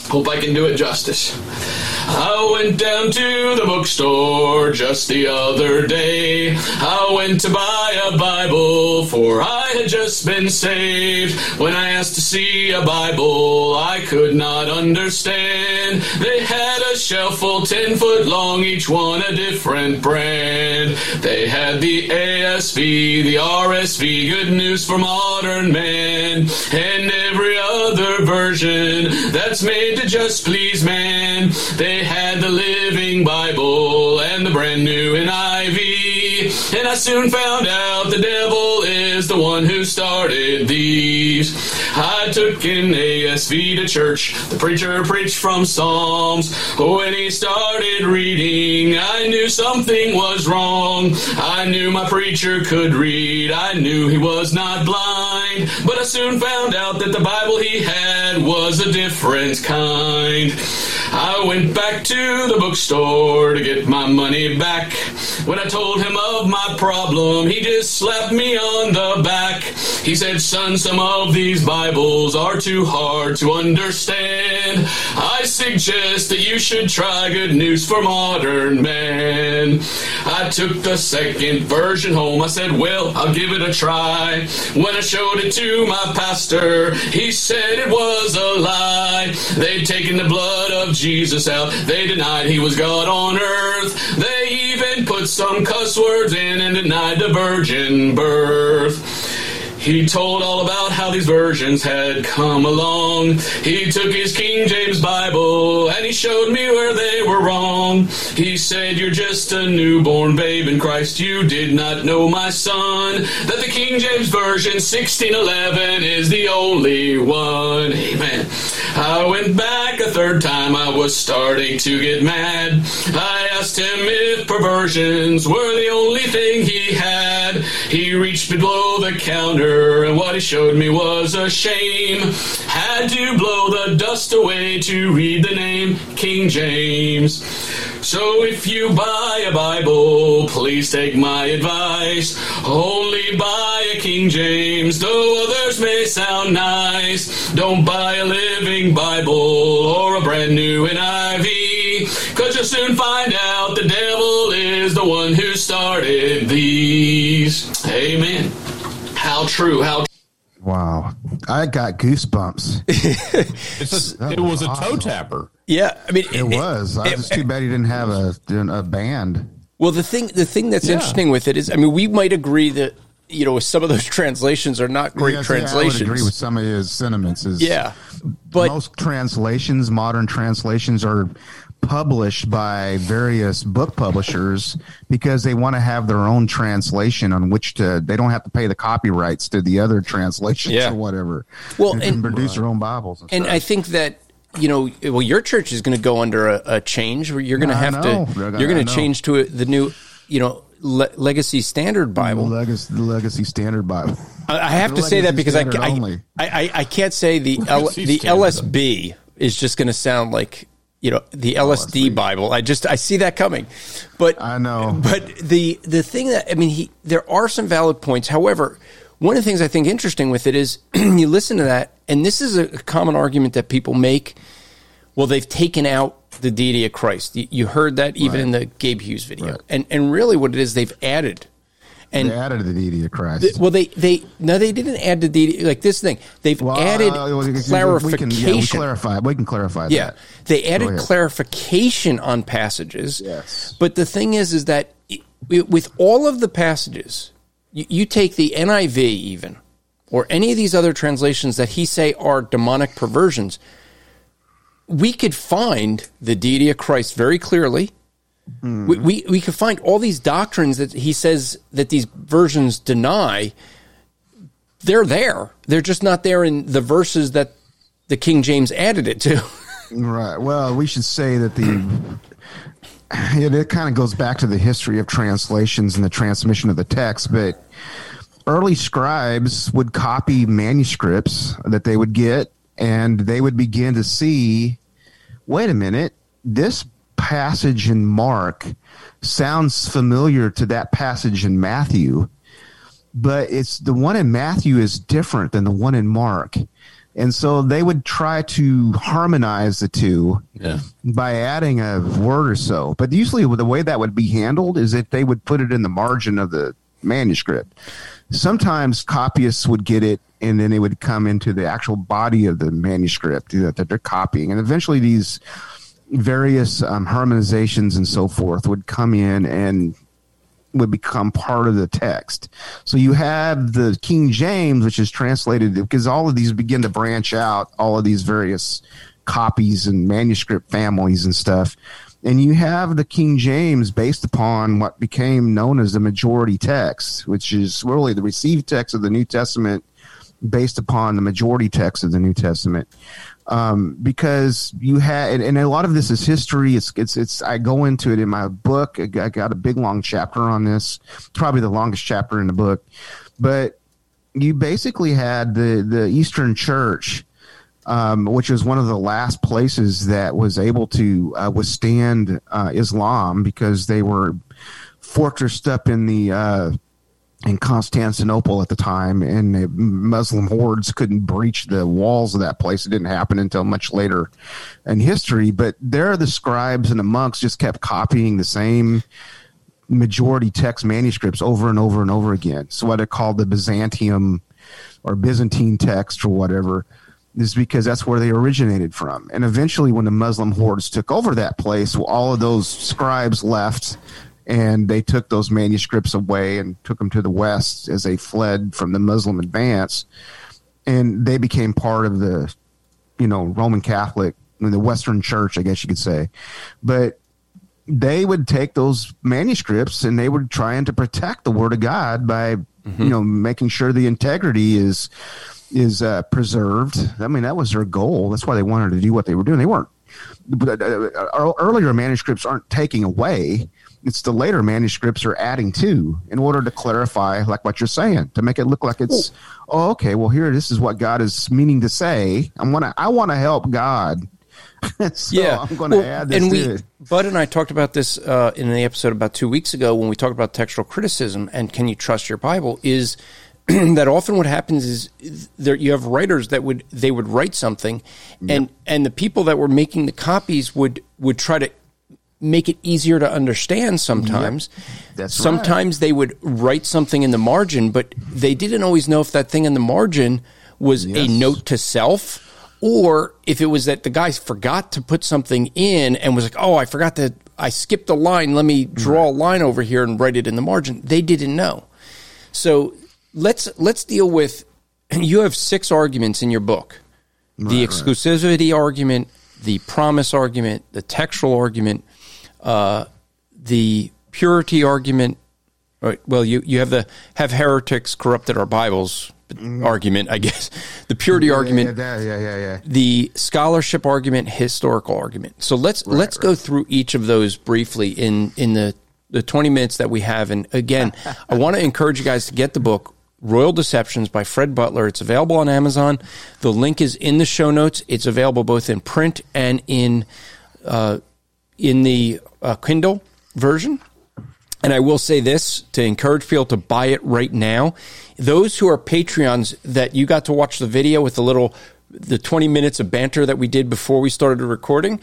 Hope I can do it justice. I went down to the bookstore just the other day. I went to buy a Bible, for I had just been saved. When I asked to see a Bible, I could not understand. They had a shelf full, ten foot long, each one a different brand. They had the ASV, the RSV, good news for modern man, and every other version that's made to just please man. They had the Living Bible and the brand new NIV, and I soon found out the devil is the one who started these. I took an ASV to church. The preacher preached from Psalms. When he started reading, I knew something was wrong. I knew my preacher could read. I knew he was not blind. But I soon found out that the Bible he had was a different kind. I went back to the bookstore to get my money back. When I told him of my problem, he just slapped me on the back. He said, Son, some of these Bibles are too hard to understand. I suggest that you should try Good News for Modern Man. I took the second version home. I said, Well, I'll give it a try. When I showed it to my pastor, he said it was a lie. They'd taken the blood of Jesus out. They denied he was God on earth. They even put some cuss words in and denied the virgin birth. He told all about how these versions had come along. He took his King James Bible and he showed me where they were wrong. He said, You're just a newborn babe in Christ. You did not know, my son, that the King James Version 1611 is the only one. Amen. I went back a third time. I was starting to get mad. I asked him if perversions were the only thing he had. He reached below the counter, and what he showed me was a shame. Had to blow the dust away to read the name King James. So if you buy a Bible, please take my advice. Only buy a King James, though others may sound nice. Don't buy a living Bible or a brand new NIV, cause you'll soon find out the devil is the one who started these. Amen. How true, how Wow. I got goosebumps. it's a, it was a toe tapper. Yeah, I mean, It was. I was just too bad he didn't have a a band. Well, the thing the thing that's interesting with it is, I mean, we might agree that you know some of those translations are not great Yes, translations. Yeah, I would agree with some of his sentiments. Is Yeah, but most translations, modern translations, are published by various book publishers because they want to have their own translation on which to. They don't have to pay the copyrights to the other translations Yeah. or whatever. Well, They can and- produce their own Bibles. And, and stuff. I think that you know, well, your church is going to go under a, a change where you're going to have know. to you're going to change to a, the new you know le- Legacy Standard Bible. legacy, the legacy standard Bible. I I have to say that because I, I. I, I, I can't say the L, the Standard. LSB is just going to sound like you know the oh, LSD Bible. I just I see that coming, but I know. But the the thing that I mean, he there are some valid points. However, one of the things I think interesting with it is you listen to that, and this is a common argument that people make. Well, they've taken out the deity of Christ. You, you heard that even in the Gabe Hughes video, Right. and and really what it is, they've added. And They added the deity of Christ. well, they they no, they didn't add the deity like this thing. They've Well, added uh, clarification. We can, yeah, we clarify. We can clarify. Yeah, that. they added clarification on passages. Yes. but the thing is, is that i- with all of the passages, you, you take the NIV even, or any of these other translations that he say are demonic perversions. We could find the deity of Christ very clearly. We, we we could find all these doctrines that he says that these versions deny. They're there. They're just not there in the verses that the King James added it to. Right. Well, we should say that the it, it kind of goes back to the history of translations and the transmission of the text, but early scribes would copy manuscripts that they would get and they would begin to see wait a minute, this passage in Mark sounds familiar to that passage in Matthew but it's the one in Matthew is different than the one in Mark. And so they would try to harmonize the two Yeah. by adding a word or so. But usually the way that would be handled is that they would put it in the margin of the manuscript. Sometimes copyists would get it and then it would come into the actual body of the manuscript that that they're copying. And eventually these various um, harmonizations and so forth would come in and would become part of the text. So you have the King James, which is translated because all of these begin to branch out, all of these various copies and manuscript families and stuff. And you have the King James based upon what became known as the majority text, which is really the received text of the New Testament based upon the majority text of the New Testament. Um, because you had, and, and a lot of this is history. It's, it's, it's, I go into it in my book. I got a big long chapter on this, probably the longest chapter in the book. But you basically had the, the Eastern Church, um, which was one of the last places that was able to uh, withstand uh, Islam because they were fortressed up in the uh, in Constantinople at the time, and Muslim hordes couldn't breach the walls of that place. It didn't happen until much later in history. But there, the scribes and the monks just kept copying the same majority text manuscripts over and over and over again. So what are called the Byzantium or Byzantine text or whatever is because that's where they originated from. And eventually when the Muslim hordes took over that place, all of those scribes left and they took those manuscripts away and took them to the west as they fled from the Muslim advance. And they became part of the, you know, Roman Catholic, I mean, the Western Church, I guess you could say. But they would take those manuscripts and they were trying to protect the word of God by, you know, making sure the integrity is is uh, preserved. I mean, that was their goal. That's why they wanted to do what they were doing. They weren't. But uh, uh, earlier manuscripts aren't taking away. It's the later manuscripts are adding to in order to clarify, like what you're saying, to make it look like it's. Oh, okay. Well, here, this is what God is meaning to say. I want to. I want to help God. so I'm going to Well, add this and we, it. Bud and I talked about this uh, in the episode about two weeks ago when we talked about textual criticism and can you trust your Bible. Is that often what happens is there you have writers that would they would write something, and and the people that were making the copies would would try to make it easier to understand sometimes. That's right. sometimes they would write something in the margin, but they didn't always know if that thing in the margin was a note to self or if it was that the guy forgot to put something in and was like, "Oh, I forgot to I skipped a line. Let me draw a line over here and write it in the margin. They didn't know. So let's let's deal with. You have six arguments in your book: the exclusivity argument, the promise argument, the textual argument, uh, the purity argument. Right. Well, you, you have the have heretics corrupted our Bibles argument, I guess. The purity argument, Yeah, yeah, yeah, yeah. the scholarship argument, historical argument. So let's let's go through each of those briefly in in the the 20 minutes that we have and again, I want to encourage you guys to get the book Royal Deceptions by Fred Butler. It's available on Amazon. The link is in the show notes. It's available both in print and in uh, in the uh, Kindle version. And I will say this to encourage people to buy it right now. Those who are Patreons that you got to watch the video with the little, the 20 minutes of banter that we did before we started recording,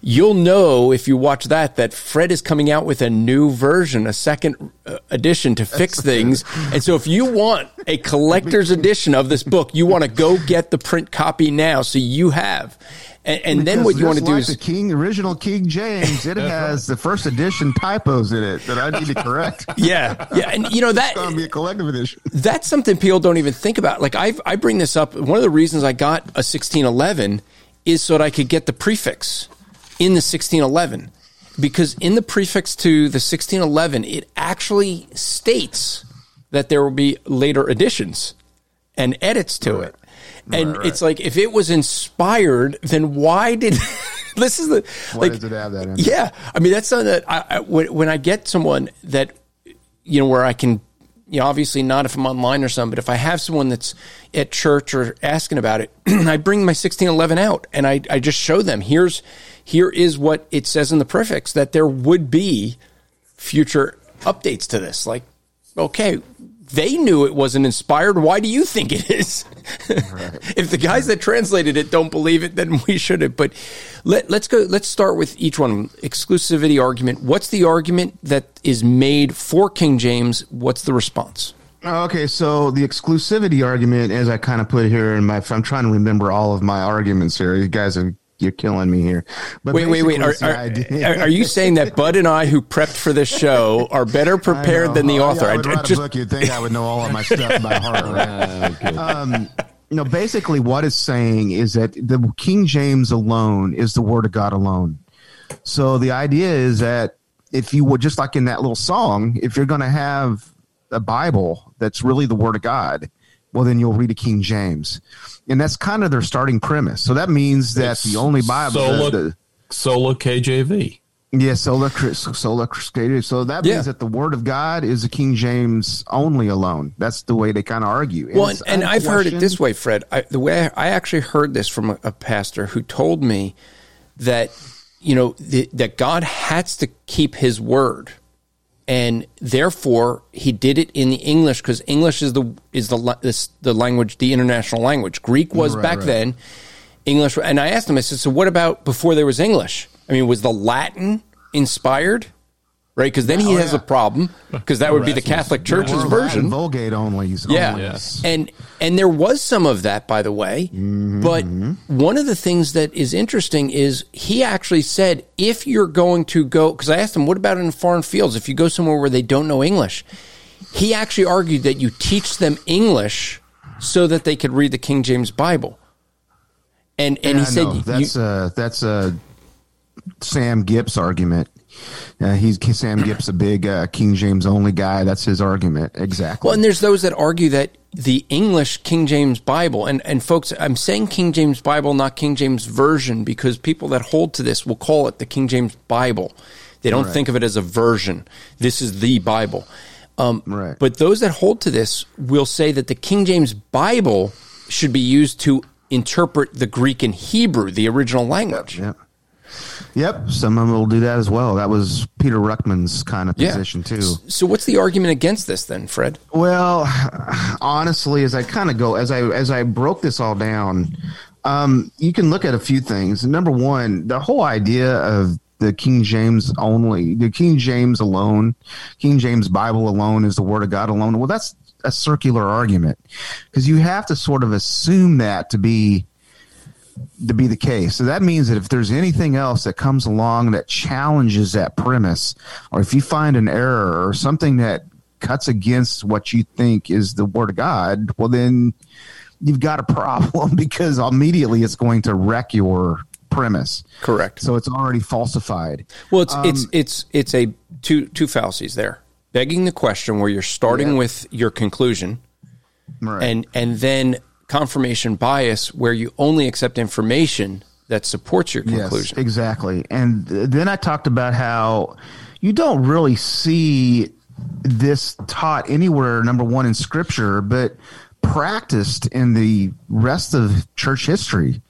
you'll know if you watch that that Fred is coming out with a new version, a second uh, edition to fix things. And so if you want a collector's edition of this book, you want to go get the print copy now so you have. And, and then what you want to just do is the King original King James. It has the first edition typos in it that I need to correct. yeah, yeah, and you know that It's going to be a collective edition. that's something people don't even think about. Like I, I bring this up. One of the reasons I got a 1611 is so that I could get the prefix in the 1611, because in the prefix to the 1611, it actually states that there will be later additions and edits to it. And it's like if it was inspired, then why did this is the Why like does it have that in? yeah, I mean that's something that I, I when, when I get someone that you know where I can you know obviously not if I'm online or something, but if I have someone that's at church or asking about it, I bring my 1611 out and I I just show them here's here is what it says in the prefix that there would be future updates to this. Like okay, they knew it wasn't inspired. Why do you think it is? if the guys that translated it don't believe it, then we shouldn't. But let, let's go. Let's start with each one. Exclusivity argument. What's the argument that is made for King James? What's the response? Oh, okay, so the exclusivity argument, as I kind of put here in my, I'm trying to remember all of my arguments here. You guys are you're killing me here. But Wait, wait, wait. Are, are, are- you saying that Bud and I, who prepped for this show, are better prepared than the author? Yeah, I would I write a just- book. You'd think I would know all of my stuff by heart. Right? um, you know, basically, what it's saying is that the King James alone is the Word of God alone. So the idea is that if you would just like in that little song, if you're going to have a Bible that's really the Word of God, well, then you'll read a King James, and that's kind of their starting premise. So that means that the only Bible, Sola, the, the, Sola KJV. yeah, sola Chris, sola Christus. So that Yeah. means that the Word of God is the King James only alone. That's the way they kind of argue. Well, and, and I've heard it this way, Fred. I, the way I, I actually heard this from a, a pastor who told me that you know the, that God has to keep His word, and therefore He did it in the English because English is the is the this, the language, the international language. Greek was Right, back right. then. English, and I asked him. I said, "So what about before there was English? I mean, was the Latin inspired?" Right, because then he Oh, has yeah. a problem because that would be the Catholic Church's We're version. Latin Vulgate only. Yeah. only. And and there was some of that by the way. But one of the things that is interesting is he actually said if you're going to go cuz I asked him what about in foreign fields if you go somewhere where they don't know English. He actually argued that you teach them English so that they could read the King James Bible. And and Yeah, he said no, you- that's uh that's a Sam Gipp's argument. Uh, he's Sam Gipp, a big uh, King James only guy. That's his argument exactly. Well, and there's those that argue that the English King James Bible, and, and folks, I'm saying King James Bible, not King James Version, because people that hold to this will call it the King James Bible. They don't think of it as a version. This is the Bible. Um, Right. But those that hold to this will say that the King James Bible should be used to interpret the Greek and Hebrew, the original language. Yep. Yep. Some of them will do that as well. That was Peter Ruckman's kind of Yeah. position too. So, what's the argument against this then, Fred? Well, honestly, as I kind of go as I as I broke this all down, um, you can look at a few things. Number one, the whole idea of the King James only, the King James alone, King James Bible alone is the Word of God alone. Well, that's a circular argument because you have to sort of assume that to be to be the case. So that means that if there's anything else that comes along that challenges that premise, or if you find an error or something that cuts against what you think is the word of God, well, then you've got a problem because immediately it's going to wreck your premise. Correct. So it's already falsified. Well, it's it's um, it's it's a two two fallacies there. Begging the question where you're starting Yeah. with your conclusion Right. and and then confirmation bias where you only accept information that supports your conclusion. Yes, exactly. And then I talked about how you don't really see this taught anywhere, number one, in scripture, but practiced in the rest of church history.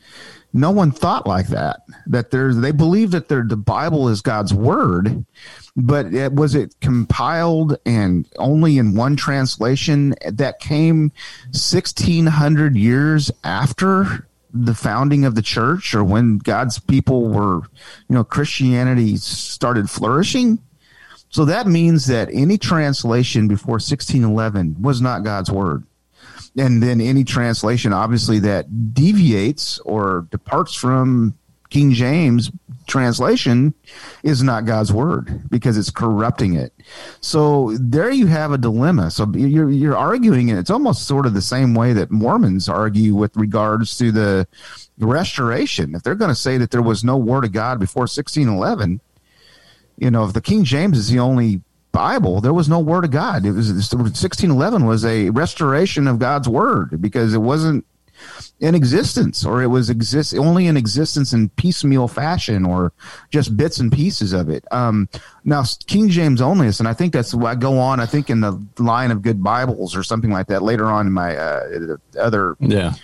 No one thought like that. That there's, they believe that the Bible is God's word, but it, was it compiled and only in one translation that came 1600 years after the founding of the church or when God's people were, you know, Christianity started flourishing. So that means that any translation before 1611 was not God's word. And then any translation, obviously, that deviates or departs from King James translation is not God's word because it's corrupting it. So there you have a dilemma. So you're you're arguing it. It's almost sort of the same way that Mormons argue with regards to the restoration. If they're going to say that there was no word of God before 1611, you know, if the King James is the only Bible, there was no word of God. It was 1611 was a restoration of God's word because it wasn't in existence or it was exist only in existence in piecemeal fashion or just bits and pieces of it. Um, now King James only and I think that's why I go on. I think in the line of good Bibles or something like that later on in my uh, other Yeah.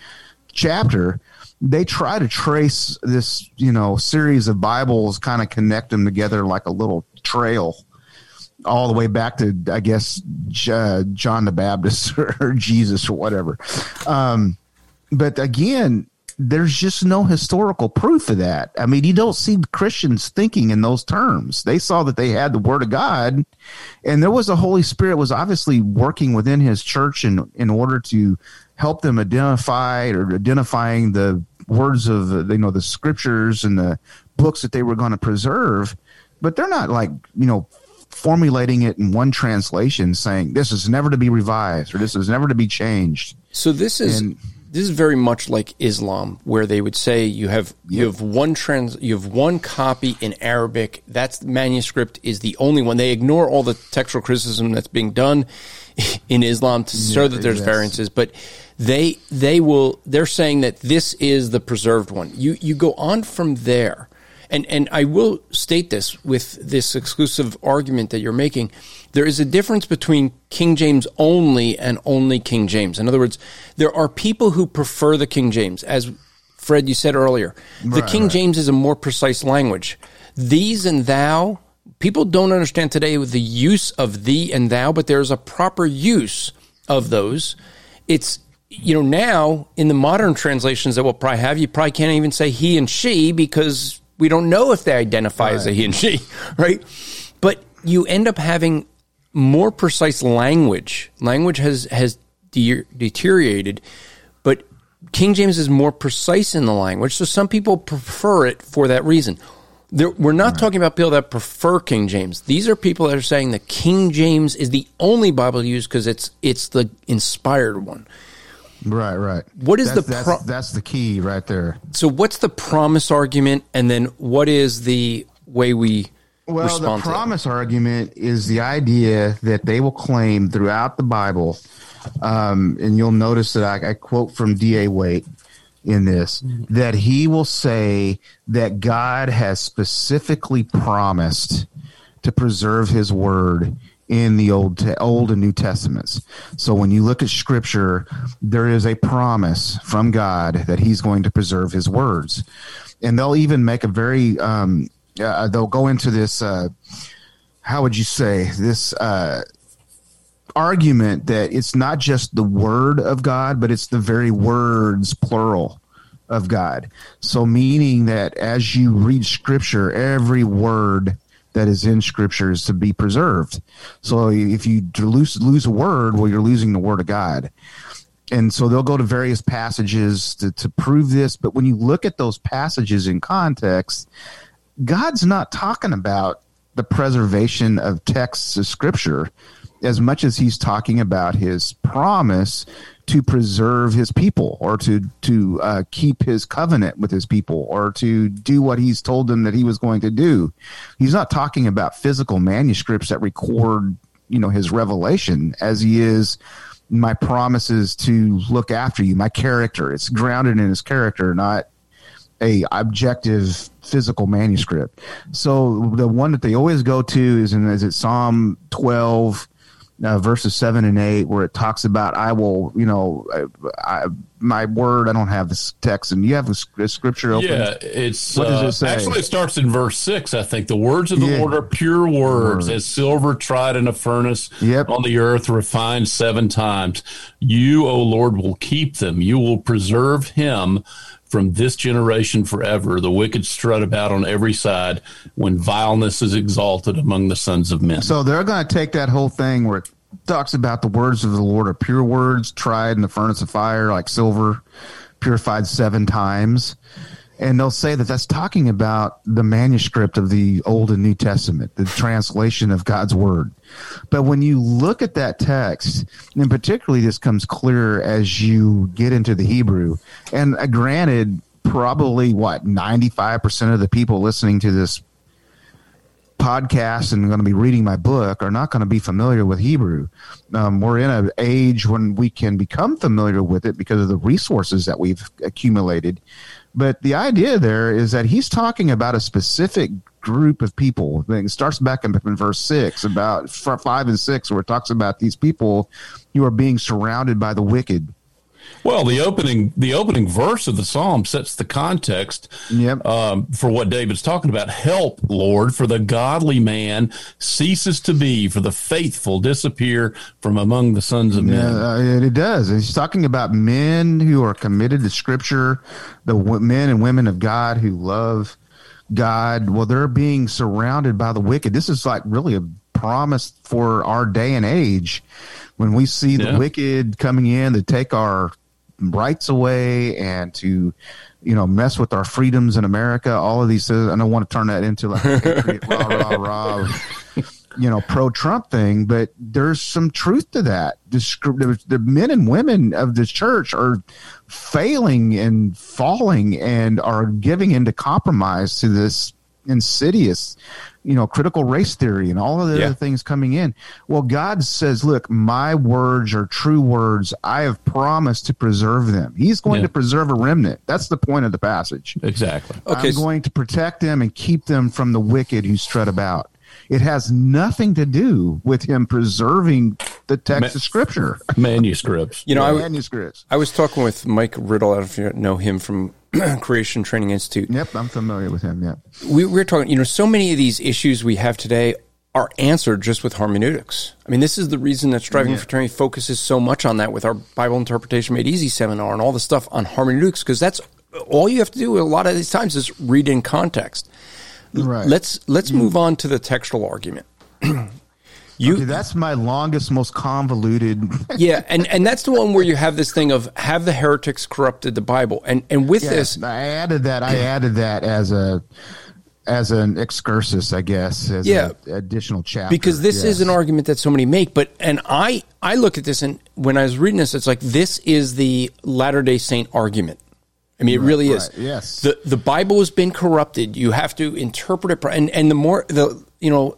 chapter they try to trace this you know series of bibles kind of connect them together like a little trail all the way back to i guess J- john the baptist or jesus or whatever um, but again there's just no historical proof of that. I mean you don't see christians thinking in those terms. They saw that they had the word of god and there was the holy spirit was obviously working within his church in in order to help them identify or identifying the words of the, you know the scriptures and the books that they were going to preserve. But they're not like you know formulating it in one translation saying this is never to be revised or this is never to be changed. So this is And- this is very much like Islam, where they would say you have you have one trans you have one copy in Arabic. That's the manuscript is the only one. They ignore all the textual criticism that's being done in Islam to show that there's yes. variances, but they they will they're saying that this is the preserved one. You you go on from there. And and I will state this with this exclusive argument that you're making. There is a difference between King James only and only King James. In other words, there are people who prefer the King James. As Fred, you said earlier, the Right, King right. James is a more precise language. These and thou, people don't understand today the use of thee and thou, but there's a proper use of those. It's you know now in the modern translations that we'll probably have, you probably can't even say he and she because we don't know if they identify as a he and she, right? But you end up having more precise language. Language has has de- deteriorated, but King James is more precise in the language. So some people prefer it for that reason. There, we're not talking about people that prefer King James. These are people that are saying that King James is the only Bible used because it's it's the inspired one. Right right What is that's, the that's, pro- that's the key right there So what's the promise argument, and then what is the way we Well, the respond to it? promise argument is the idea that they will claim throughout the Bible, um, and you'll notice that I, I quote from D.A. Waite in this that he will say that God has specifically promised to preserve His word in the old old and new testaments. So when you look at Scripture, there is a promise from God that He's going to preserve His words, and they'll even make a very um, uh, they'll go into this uh, how would you say this uh, argument that it's not just the word of God, but it's the very words plural of God. So meaning that as you read Scripture, every word that is in Scripture is to be preserved. So if you lose lose a word, well, you're losing the Word of God. and so they'll go to various passages to, to prove this. But when you look at those passages in context, God's not talking about the preservation of texts of scripture as much as he's talking about his promise to preserve his people or to to uh, keep his covenant with his people or to do what he's told them that he was going to do. He's not talking about physical manuscripts that record, you know, his revelation as he is my promises to look after you, my character. It's grounded in his character, not a objective physical manuscript. So the one that they always go to is in is it Psalm 12 uh, verses seven and eight, where it talks about, I will, you know, I, I, my word. I don't have this text, and you have a, a scripture open. Yeah, it's what does it uh, say? Actually, it starts in verse six. I think the words of the yeah. Lord are pure words, as silver tried in a furnace yep. on the earth, refined seven times. You, O Lord, will keep them. You will preserve him from this generation forever. The wicked strut about on every side when vileness is exalted among the sons of men. So they're going to take that whole thing where talks about the words of the Lord are pure words, tried in the furnace of fire, like silver, purified seven times and they'll say that that's talking about the manuscript of the Old and New Testament, the translation of God's Word. But when you look at that text, and particularly this comes clear as you get into the Hebrew, and granted, probably what, 95% of the people listening to this podcast and going to be reading my book are not going to be familiar with Hebrew. Um, we're in an age when we can become familiar with it because of the resources that we've accumulated. But the idea there is that he's talking about a specific group of people. It starts back in, in verse six, about five and six, where it talks about these people who are being surrounded by the wicked. Well, the opening the opening verse of the psalm sets the context yep. um, for what David's talking about. Help, Lord, for the godly man ceases to be, for the faithful disappear from among the sons of men. Yeah, uh, it does. He's talking about men who are committed to Scripture, the men and women of God who love God. Well, they're being surrounded by the wicked. This is like really a promise for our day and age when we see the yeah. wicked coming in to take our rights away and to you know mess with our freedoms in America. All of these things. I don't want to turn that into like a rah rah rah. You know, pro Trump thing, but there's some truth to that. The, the men and women of the church are failing and falling and are giving into compromise to this insidious you know, critical race theory and all of the yeah. other things coming in. Well, God says, look, my words are true words. I have promised to preserve them. He's going yeah. to preserve a remnant. That's the point of the passage. Exactly. Okay. I'm going to protect them and keep them from the wicked who strut about. It has nothing to do with him preserving the text Ma- of scripture. Manuscripts. You know, I, manuscripts. I was talking with Mike Riddle. I don't know if you know him from Creation Training Institute. Yep, I'm familiar with him. Yeah, we, we're talking. You know, so many of these issues we have today are answered just with hermeneutics. I mean, this is the reason that Striving yeah. for Eternity focuses so much on that with our Bible Interpretation Made Easy seminar and all the stuff on hermeneutics, because that's all you have to do a lot of these times is read in context. Right. Let's let's mm. move on to the textual argument. You, okay, that's my longest, most convoluted. yeah, and and that's the one where you have this thing of have the heretics corrupted the Bible, and and with this, I added that. I added that as a as an excursus, I guess. As yeah, additional chapter because this yes. is an argument that so many make. But and I I look at this and when I was reading this, it's like this is the Latter Day Saint argument. I mean, it right, really is. Right, yes. The the Bible has been corrupted. You have to interpret it, and and the more the you know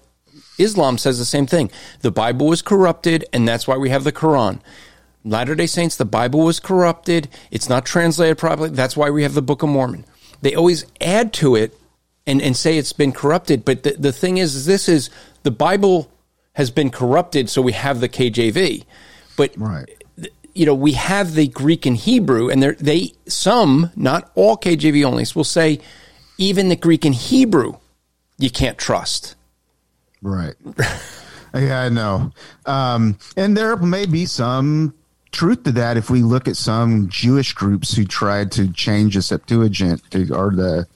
Islam says the same thing. The Bible was corrupted, and that's why we have the Quran. Latter day Saints, the Bible was corrupted. It's not translated properly. That's why we have the Book of Mormon. They always add to it and, and say it's been corrupted. But the, the thing is, is, this is the Bible has been corrupted, so we have the KJV. But right. you know, we have the Greek and Hebrew, and they some, not all KJV onlys, will say even the Greek and Hebrew you can't trust. Right. yeah, I know. Um, and there may be some truth to that if we look at some Jewish groups who tried to change the Septuagint to, or the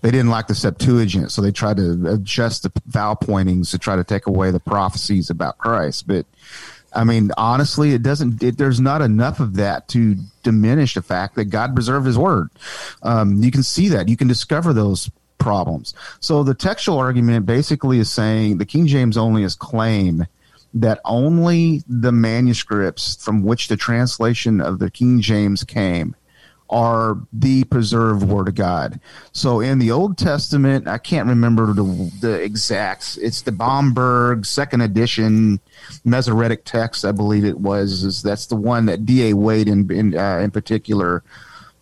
they didn't like the Septuagint, so they tried to adjust the vowel pointings to try to take away the prophecies about Christ. But I mean, honestly, it doesn't. It, there's not enough of that to diminish the fact that God preserved His Word. Um, you can see that. You can discover those problems. So the textual argument basically is saying the King James only is claim that only the manuscripts from which the translation of the King James came are the preserved word of God. So in the Old Testament, I can't remember the the exact. It's the Bomberg second edition Masoretic text, I believe it was. Is that's the one that D. A. Waite in in, uh, in particular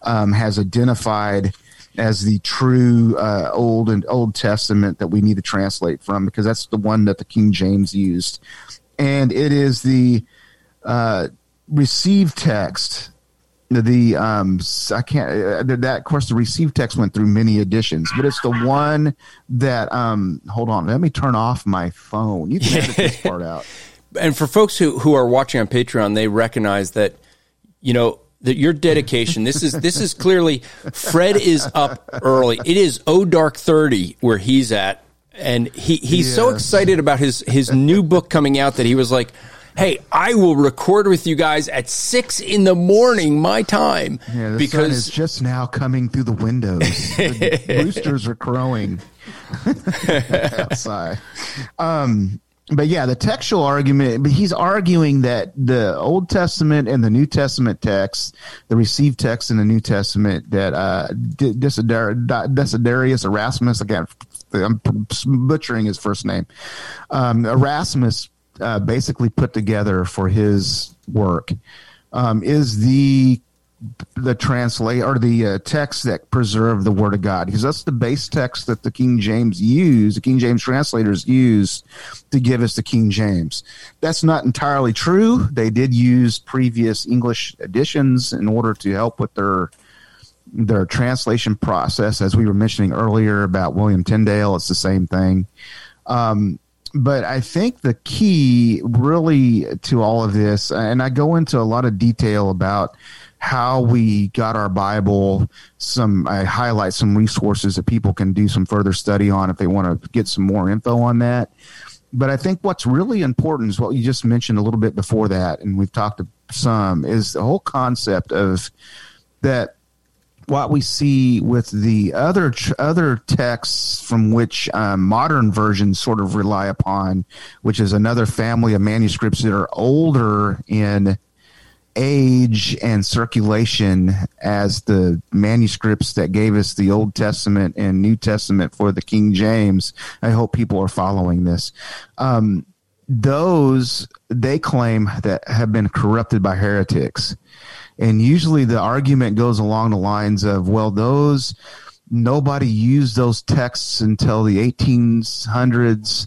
um, has identified as the true uh, Old and Old Testament that we need to translate from because that's the one that the King James used, and it is the uh, received text the um I can't uh, that of course the received text went through many editions, but it's the one that um hold on, let me turn off my phone. You can edit this part out. And for folks who who are watching on Patreon, they recognize that you know that your dedication. This is this is clearly Fred is up early. It is oh dark thirty where he's at, and he he's yes. so excited about his his new book coming out that he was like hey, I will record with you guys at six in the morning, my time. Yeah, the because sun is just now coming through the windows. the roosters are crowing outside. Um, but yeah, the textual argument, but he's arguing that the Old Testament and the New Testament text, the received text in the New Testament, that uh, Desiderius Erasmus, again, I'm butchering his first name, um, Erasmus uh, basically put together for his work um, is the the translate or the uh, text that preserve the word of God because that's the base text that the King James use, the King James translators use to give us the King James. That's not entirely true. They did use previous English editions in order to help with their their translation process. As we were mentioning earlier about William Tyndale, it's the same thing. Um, but I think the key really to all of this, and I go into a lot of detail about how we got our Bible. Some I highlight some resources that people can do some further study on if they want to get some more info on that. But I think what's really important is what you just mentioned a little bit before that, and we've talked some, is the whole concept of that what we see with the other other texts from which um, modern versions sort of rely upon, which is another family of manuscripts that are older in age and circulation as the manuscripts that gave us the Old Testament and New Testament for the King James. I hope people are following this. Um, those they claim that have been corrupted by heretics and usually the argument goes along the lines of, well, those nobody used those texts until the 1800s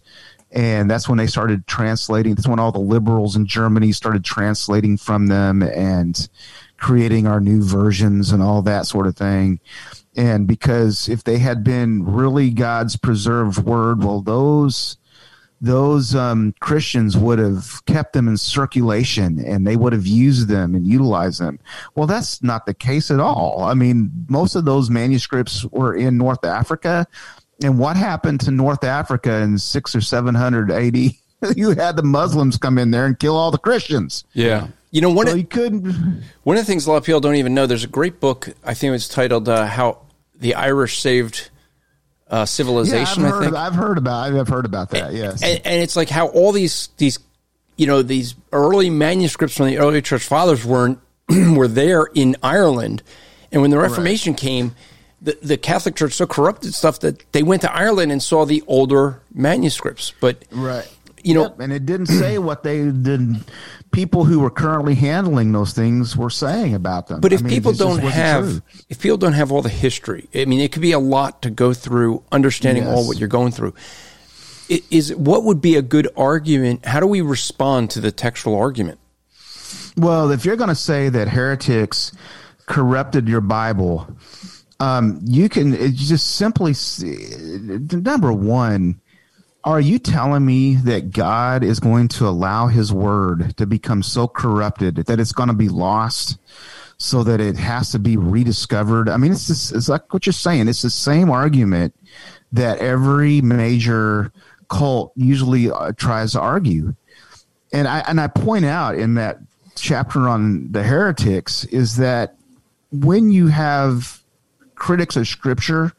and that's when they started translating that's when all the liberals in germany started translating from them and creating our new versions and all that sort of thing and because if they had been really god's preserved word well those those um, Christians would have kept them in circulation and they would have used them and utilized them. Well, that's not the case at all. I mean, most of those manuscripts were in North Africa. And what happened to North Africa in six or 700 AD? you had the Muslims come in there and kill all the Christians. Yeah. You know, one, so of, you couldn't. one of the things a lot of people don't even know, there's a great book, I think it's titled uh, How the Irish Saved uh, civilization. Yeah, I've, heard, I think I've heard about. I've heard about that. Yes, and, and, it's like how all these these you know these early manuscripts from the early church fathers weren't were there in Ireland, and when the Reformation right. came. The, the Catholic Church so corrupted stuff that they went to Ireland and saw the older manuscripts. But right, you know, yep. and it didn't say what they did. People who were currently handling those things were saying about them. But if I mean, people don't have, if people don't have all the history, I mean, it could be a lot to go through understanding yes. all what you're going through. Is what would be a good argument? How do we respond to the textual argument? Well, if you're going to say that heretics corrupted your Bible, um, you can just simply see, number one are you telling me that God is going to allow his word to become so corrupted that it's going to be lost so that it has to be rediscovered? I mean, it's just, it's like what you're saying. It's the same argument that every major cult usually uh, tries to argue. and I and I point out in that chapter on the heretics is that when you have critics of scripture,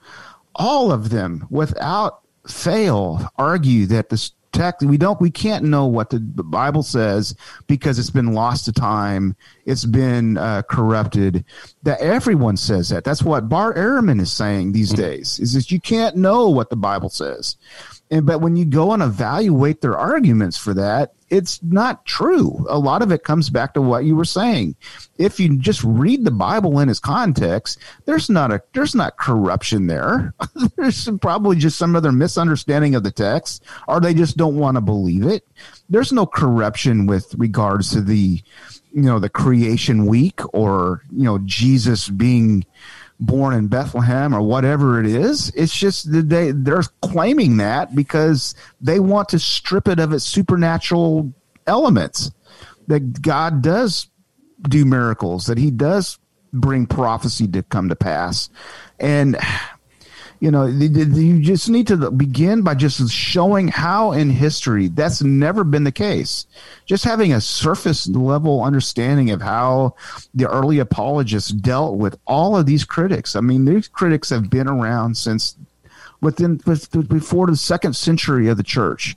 all of them without fail argue that this text we don't we can't know what the bible says because it's been lost to time it's been uh, corrupted that everyone says that. That's what bart ehrman is saying these days is that you can't know what the bible says and but when you go and evaluate their arguments for that it's not true. A lot of it comes back to what you were saying. If you just read the Bible in its context, there's not a there's not corruption there. there's probably just some other misunderstanding of the text, or they just don't want to believe it. There's no corruption with regards to the you know the creation week or you know Jesus being born in Bethlehem or whatever it is. It's just that they they're claiming that because they want to strip it of its supernatural elements. That God does do miracles, that He does bring prophecy to come to pass, and you know you just need to begin by just showing how in history that's never been the case. Just having a surface level understanding of how the early apologists dealt with all of these critics. I mean these critics have been around since within before the second century of the church.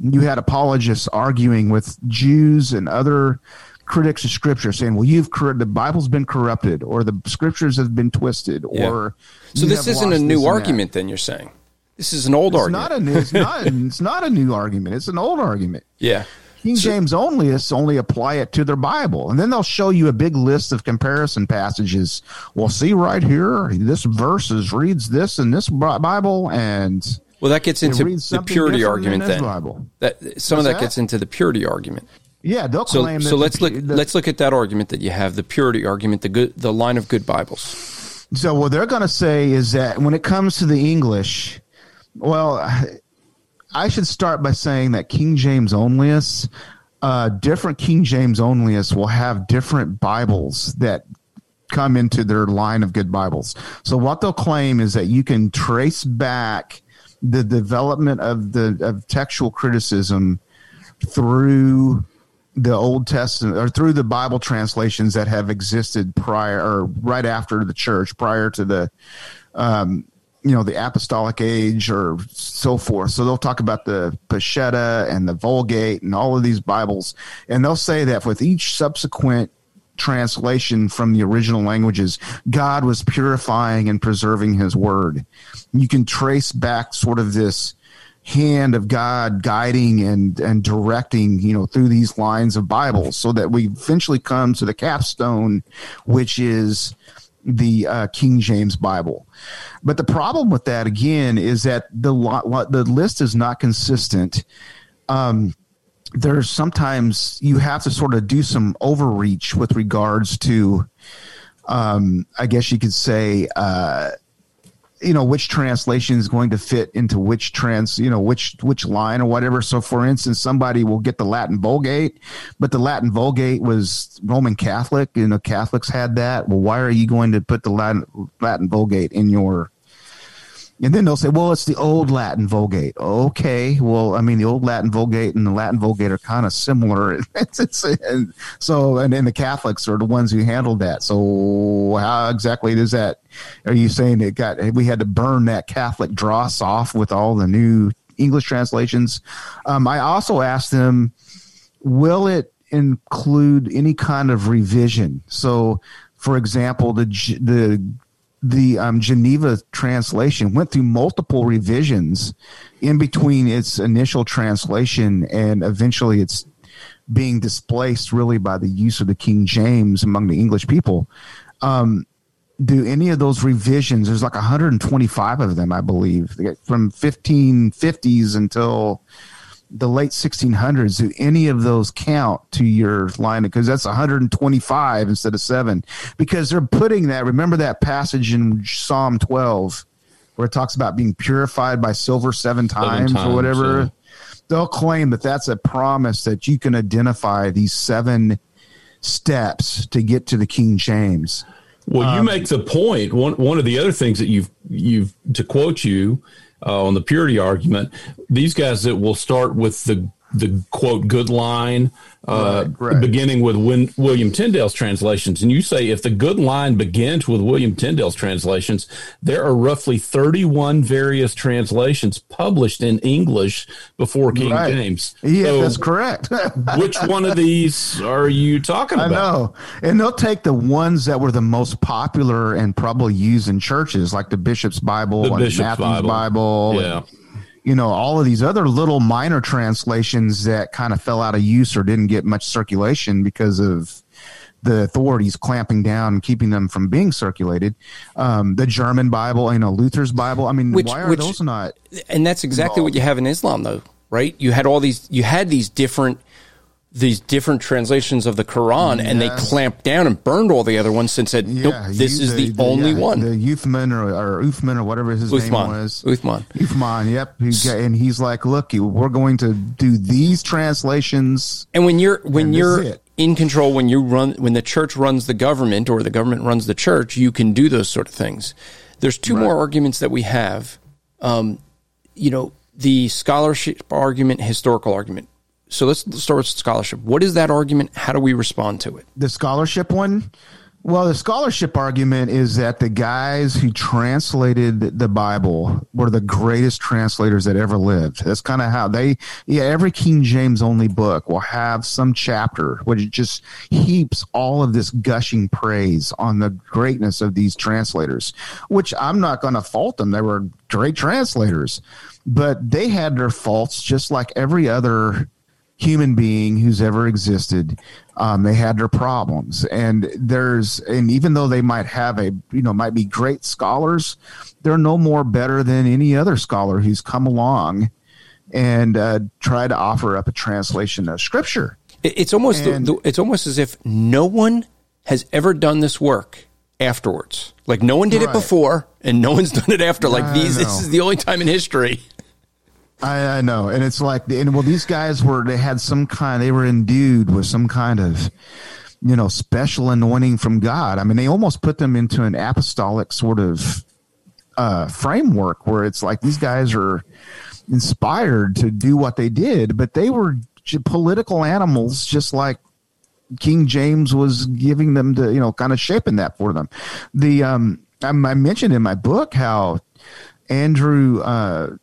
You had apologists arguing with jews and other critics of scripture saying, "Well, you've the Bible's been corrupted, or the scriptures have been twisted, yeah. or so this isn't a new argument." Then you're saying this is an old it's argument. Not a new, it's not. it's not a new argument. It's an old argument. Yeah. King so, James onlyists only apply it to their Bible, and then they'll show you a big list of comparison passages. Well, see right here, this verse is, reads this in this Bible, and well, that gets into the purity argument. Then Bible. that some What's of that, that, gets into the purity argument. Yeah, they'll so, claim. So let's look. The, let's look at that argument that you have, the purity argument, the good, the line of good Bibles. So what they're going to say is that when it comes to the English, well, I should start by saying that King James onlyists, uh, different King James onlyists will have different Bibles that come into their line of good Bibles. So what they'll claim is that you can trace back the development of the of textual criticism through the Old Testament or through the Bible translations that have existed prior or right after the church, prior to the, um, you know, the apostolic age or so forth. So they'll talk about the Peshitta and the Vulgate and all of these Bibles, and they'll say that with each subsequent translation from the original languages, God was purifying and preserving His Word. You can trace back sort of this hand of God guiding and and directing, you know, through these lines of Bibles, so that we eventually come to the capstone, which is the uh, King James Bible. But the problem with that again is that the lot the list is not consistent. Um, there's sometimes you have to sort of do some overreach with regards to, um, I guess you could say. Uh, you know which translation is going to fit into which trans you know which which line or whatever. So for instance somebody will get the latin vulgate but the latin vulgate was roman catholic. You know catholics had that. Well why are you going to put the latin latin vulgate in your and then they'll say, well, it's the old Latin Vulgate. Okay. Well, I mean, the old Latin Vulgate and the Latin Vulgate are kind of similar. and so, and then the Catholics are the ones who handled that. So how exactly does that, are you saying it got, we had to burn that Catholic dross off with all the new English translations? Um, I also asked them, will it include any kind of revision? So, for example, the, the the um, Geneva translation went through multiple revisions in between its initial translation and eventually it's being displaced really by the use of the King James among the English people. Um, do any of those revisions? There's like 125 of them, I believe, from 1550s until the late 1600s do any of those count to your line because that's 125 instead of 7 because they're putting that remember that passage in psalm 12 where it talks about being purified by silver seven times, seven times or whatever yeah. they'll claim that that's a promise that you can identify these seven steps to get to the king james. Well you um, make the point. One one of the other things that you've you've to quote you uh, on the purity argument, these guys that will start with the the quote good line, uh, Right, right. beginning with Win- William Tyndale's translations. And you say if the good line begins with William Tyndale's translations, there are roughly 31 various translations published in English before King Right. James. Yeah, So that's correct. which one of these are you talking I about? know. And they'll take the ones that were the most popular and probably used in churches, like the Bishop's Bible The and Bishop's Matthew's Bible. Bible. and, Yeah. You know, all of these other little minor translations that kind of fell out of use or didn't get much circulation because of the authorities clamping down and keeping them from being circulated. Um, the German Bible, you know, Luther's Bible. I mean, Which- why are which- those not? and that's exactly what you have in Islam, though, right? You had all these, you had these different, these different translations of the Quran, and they clamped down and burned all the other ones and said, "Nope, this you- is the, only yeah, one." The Uthman or, or Uthman or whatever his name was. Uthman. Uthman, yep. He and he's like, look, we're going to do these translations. And when you're when you're in control, when you run, when the church runs the government or the government runs the church, you can do those sort of things. There's two more arguments that we have. Um, you know, the scholarship argument, historical argument. So let's start with scholarship. What is that argument? How do we respond to it? The scholarship one? Well, the scholarship argument is that the guys who translated the Bible were the greatest translators that ever lived. That's kind of how they, yeah, every King James only book will have some chapter which just heaps all of this gushing praise on the greatness of these translators, which I'm not going to fault them. They were great translators, but they had their faults just like every other human being who's ever existed. Um, they had their problems, and there's and even though they might have a you know might be great scholars, they're no more better than any other scholar who's come along and uh, tried to offer up a translation of scripture. It's almost And- the, it's almost as if no one has ever done this work afterwards. Like no one did it before, and no one's done it after. Like I these, this is the only time in history. I, I know, and it's like, and well, these guys were they had some kind, they were endued with some kind of, you know, special anointing from God. I mean, they almost put them into an apostolic sort of uh, framework where it's like these guys are inspired to do what they did, but they were political animals, just like King James was giving them to, you know, kind of shaping that for them. The um, I, I mentioned in my book how Andrew. Uh,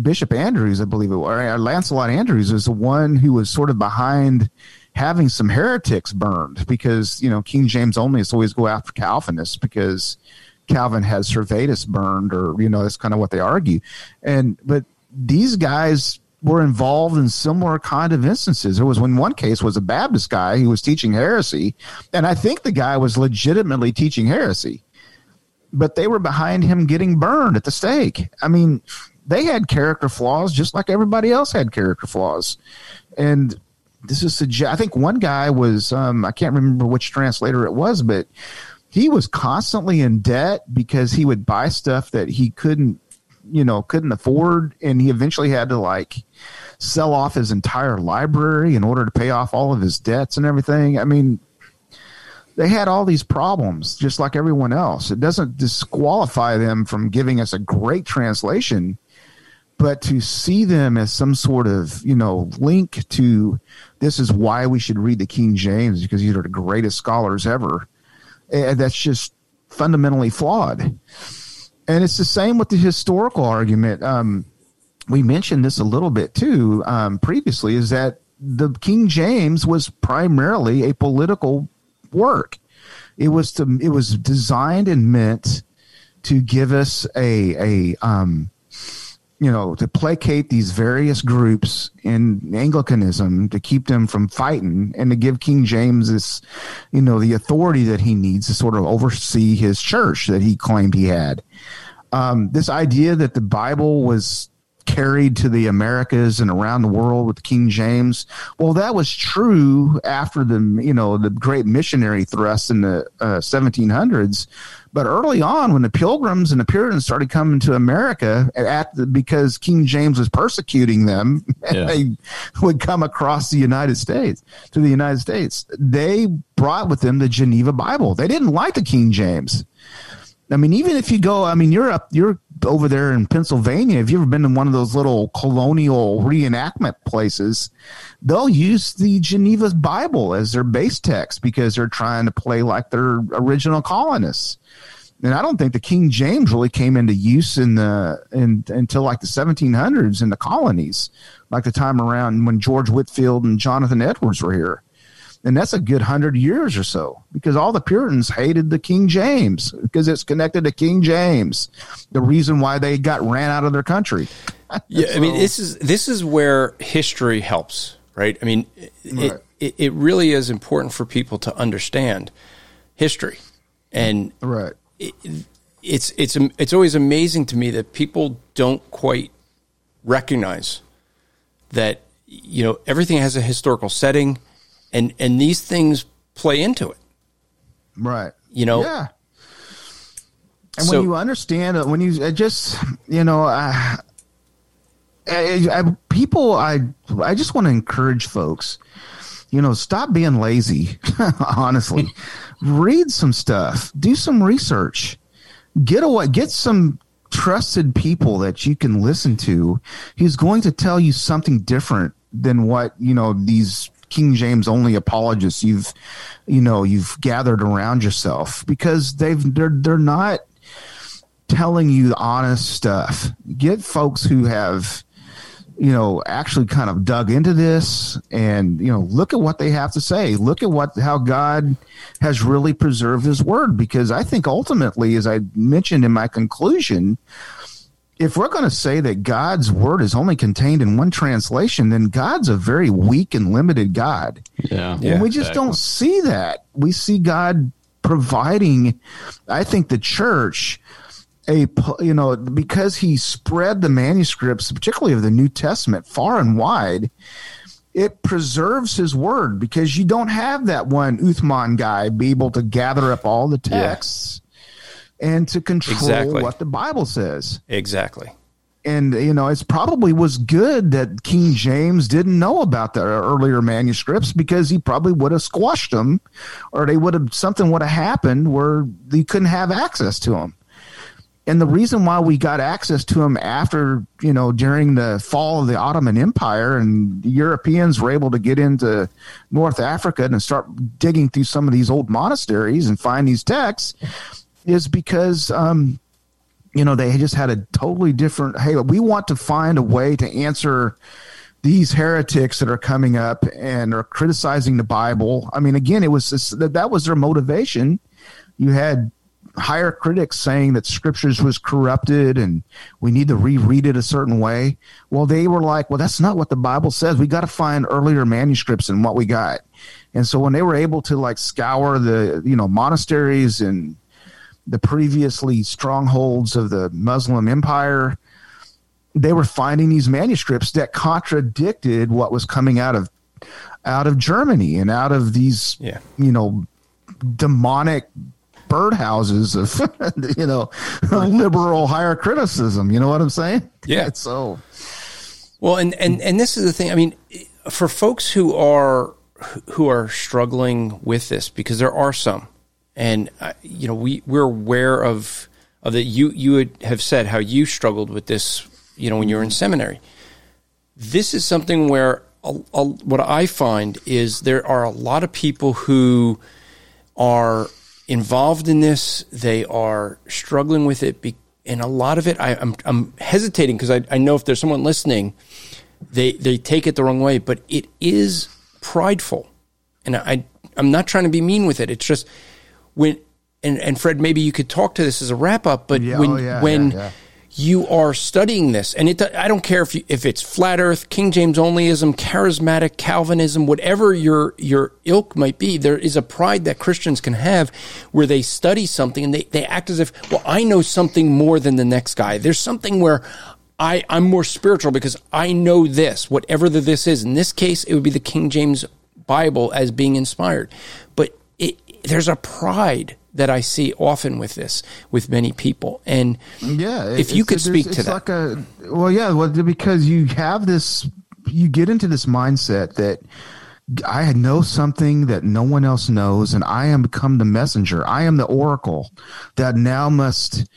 Bishop Andrewes, I believe it was, or uh, Lancelot Andrewes is the one who was sort of behind having some heretics burned because, you know, King James only is always go after Calvinists because Calvin has Servetus burned or, you know, that's kind of what they argue. And, but these guys were involved in similar kind of instances. There was when one case was a Baptist guy who was teaching heresy. And I think the guy was legitimately teaching heresy but they were behind him getting burned at the stake. I mean, they had character flaws just like everybody else had character flaws. And this is suggest I think one guy was um, I can't remember which translator it was, but he was constantly in debt because he would buy stuff that he couldn't you know couldn't afford and he eventually had to like sell off his entire library in order to pay off all of his debts and everything. I mean, they had all these problems just like everyone else. It doesn't disqualify them from giving us a great translation, but to see them as some sort of, you know, link to this is why we should read the King James because these are the greatest scholars ever. eh, that's just fundamentally flawed. And it's the same with the historical argument. Um, we mentioned this a little bit too um, previously is that the King James was primarily a political work. It was to it was designed and meant to give us a a um, you know to placate these various groups in Anglicanism to keep them from fighting and to give King James this you know the authority that he needs to sort of oversee his church that he claimed he had. Um, this idea that the Bible was carried to the Americas and around the world with King James. Well, that was true after the you know the great missionary thrust in the uh, 1700s. But early on, when the Pilgrims and the Puritans started coming to America, at the, because King James was persecuting them, Yeah. they would come across the United States to the United States. They brought with them the Geneva Bible. They didn't like the King James. I mean, even if you go, I mean, you're up, you're over there in Pennsylvania, if you've ever been to one of those little colonial reenactment places, they'll use the Geneva Bible as their base text because they're trying to play like their original colonists. And I don't think the King James really came into use in the in, until like the 1700s in the colonies, like the time around when George Whitefield and Jonathan Edwards were here and that's a good hundred years or so because all the Puritans hated the King James because it's connected to King James, the reason why they got ran out of their country. yeah, so, I mean this is this is where history helps, right? I mean, it, right. it, it really is important for people to understand history, and right. It, it's it's it's always amazing to me that people don't quite recognize that you know everything has a historical setting and and these things play into it. Right. You know. Yeah. And so, when you understand it, when you it just you know, uh, I, I, people, I I just want to encourage folks. You know, stop being lazy. honestly, read some stuff, do some research, get away, get some trusted people that you can listen to. He's going to tell you something different than what you know these King James only apologists you've you know you've gathered around yourself because they've they're they're not telling you the honest stuff. Get folks who have you know actually kind of dug into this and you know look at what they have to say look at what how god has really preserved his word because i think ultimately as i mentioned in my conclusion if we're going to say that God's word is only contained in one translation, then God's a very weak and limited God. Yeah. And we just exactly. don't see that. We see God providing, I think, the church a, you know, because he spread the manuscripts, particularly of the New Testament, far and wide. It preserves his word because you don't have that one Uthman guy be able to gather up all the texts. And to control exactly. what the Bible says. Exactly. And you know, it's probably was good that King James didn't know about the earlier manuscripts because he probably would have squashed them, or they would have something would have happened where they couldn't have access to them. And the reason why we got access to them after, you know, during the fall of the Ottoman Empire and the Europeans were able to get into North Africa and start digging through some of these old monasteries and find these texts is because um, you know they just had a totally different. Hey, we want to find a way to answer these heretics that are coming up and are criticizing the Bible. I mean, again, it was this, that that was their motivation. You had higher critics saying that scriptures was corrupted and we need to reread it a certain way. Well, they were like, well, that's not what the Bible says. We got to find earlier manuscripts and what we got. And so when they were able to like scour the, you know, monasteries and the previously strongholds of the Muslim empire, they were finding these manuscripts that contradicted what was coming out of out of Germany and out of these yeah. you know demonic birdhouses of you know liberal higher criticism. You know what I'm saying? Yeah. so well, and and and this is the thing. I mean, for folks who are who are struggling with this, because there are some and uh, you know we we're aware of of that. You you would have said how you struggled with this, you know, when you were in seminary. This is something where a, a, what I find is there are a lot of people who are involved in this. They are struggling with it, be, and a lot of it I, am I'm, I'm hesitating because I, I know if there's someone listening, they they take it the wrong way, but it is prideful, and I I'm not trying to be mean with it. It's just when and, and Fred, maybe you could talk to this as a wrap up, but yeah, when oh, yeah, when yeah, you are studying this, and it I don't care if you, if it's flat Earth, King James onlyism, charismatic Calvinism, whatever your your ilk might be, there is a pride that Christians can have where they study something and they, they act as if, well, I know something more than the next guy. There's something where I, I'm more spiritual because I know this, whatever the this is. In this case, it would be the King James Bible as being inspired. But there's a pride that I see often with this with many people. And yeah, if you could speak to that, like a well, yeah, well, because you have this, you get into this mindset that. I know something that no one else knows, and I am become the messenger. I am the oracle that now must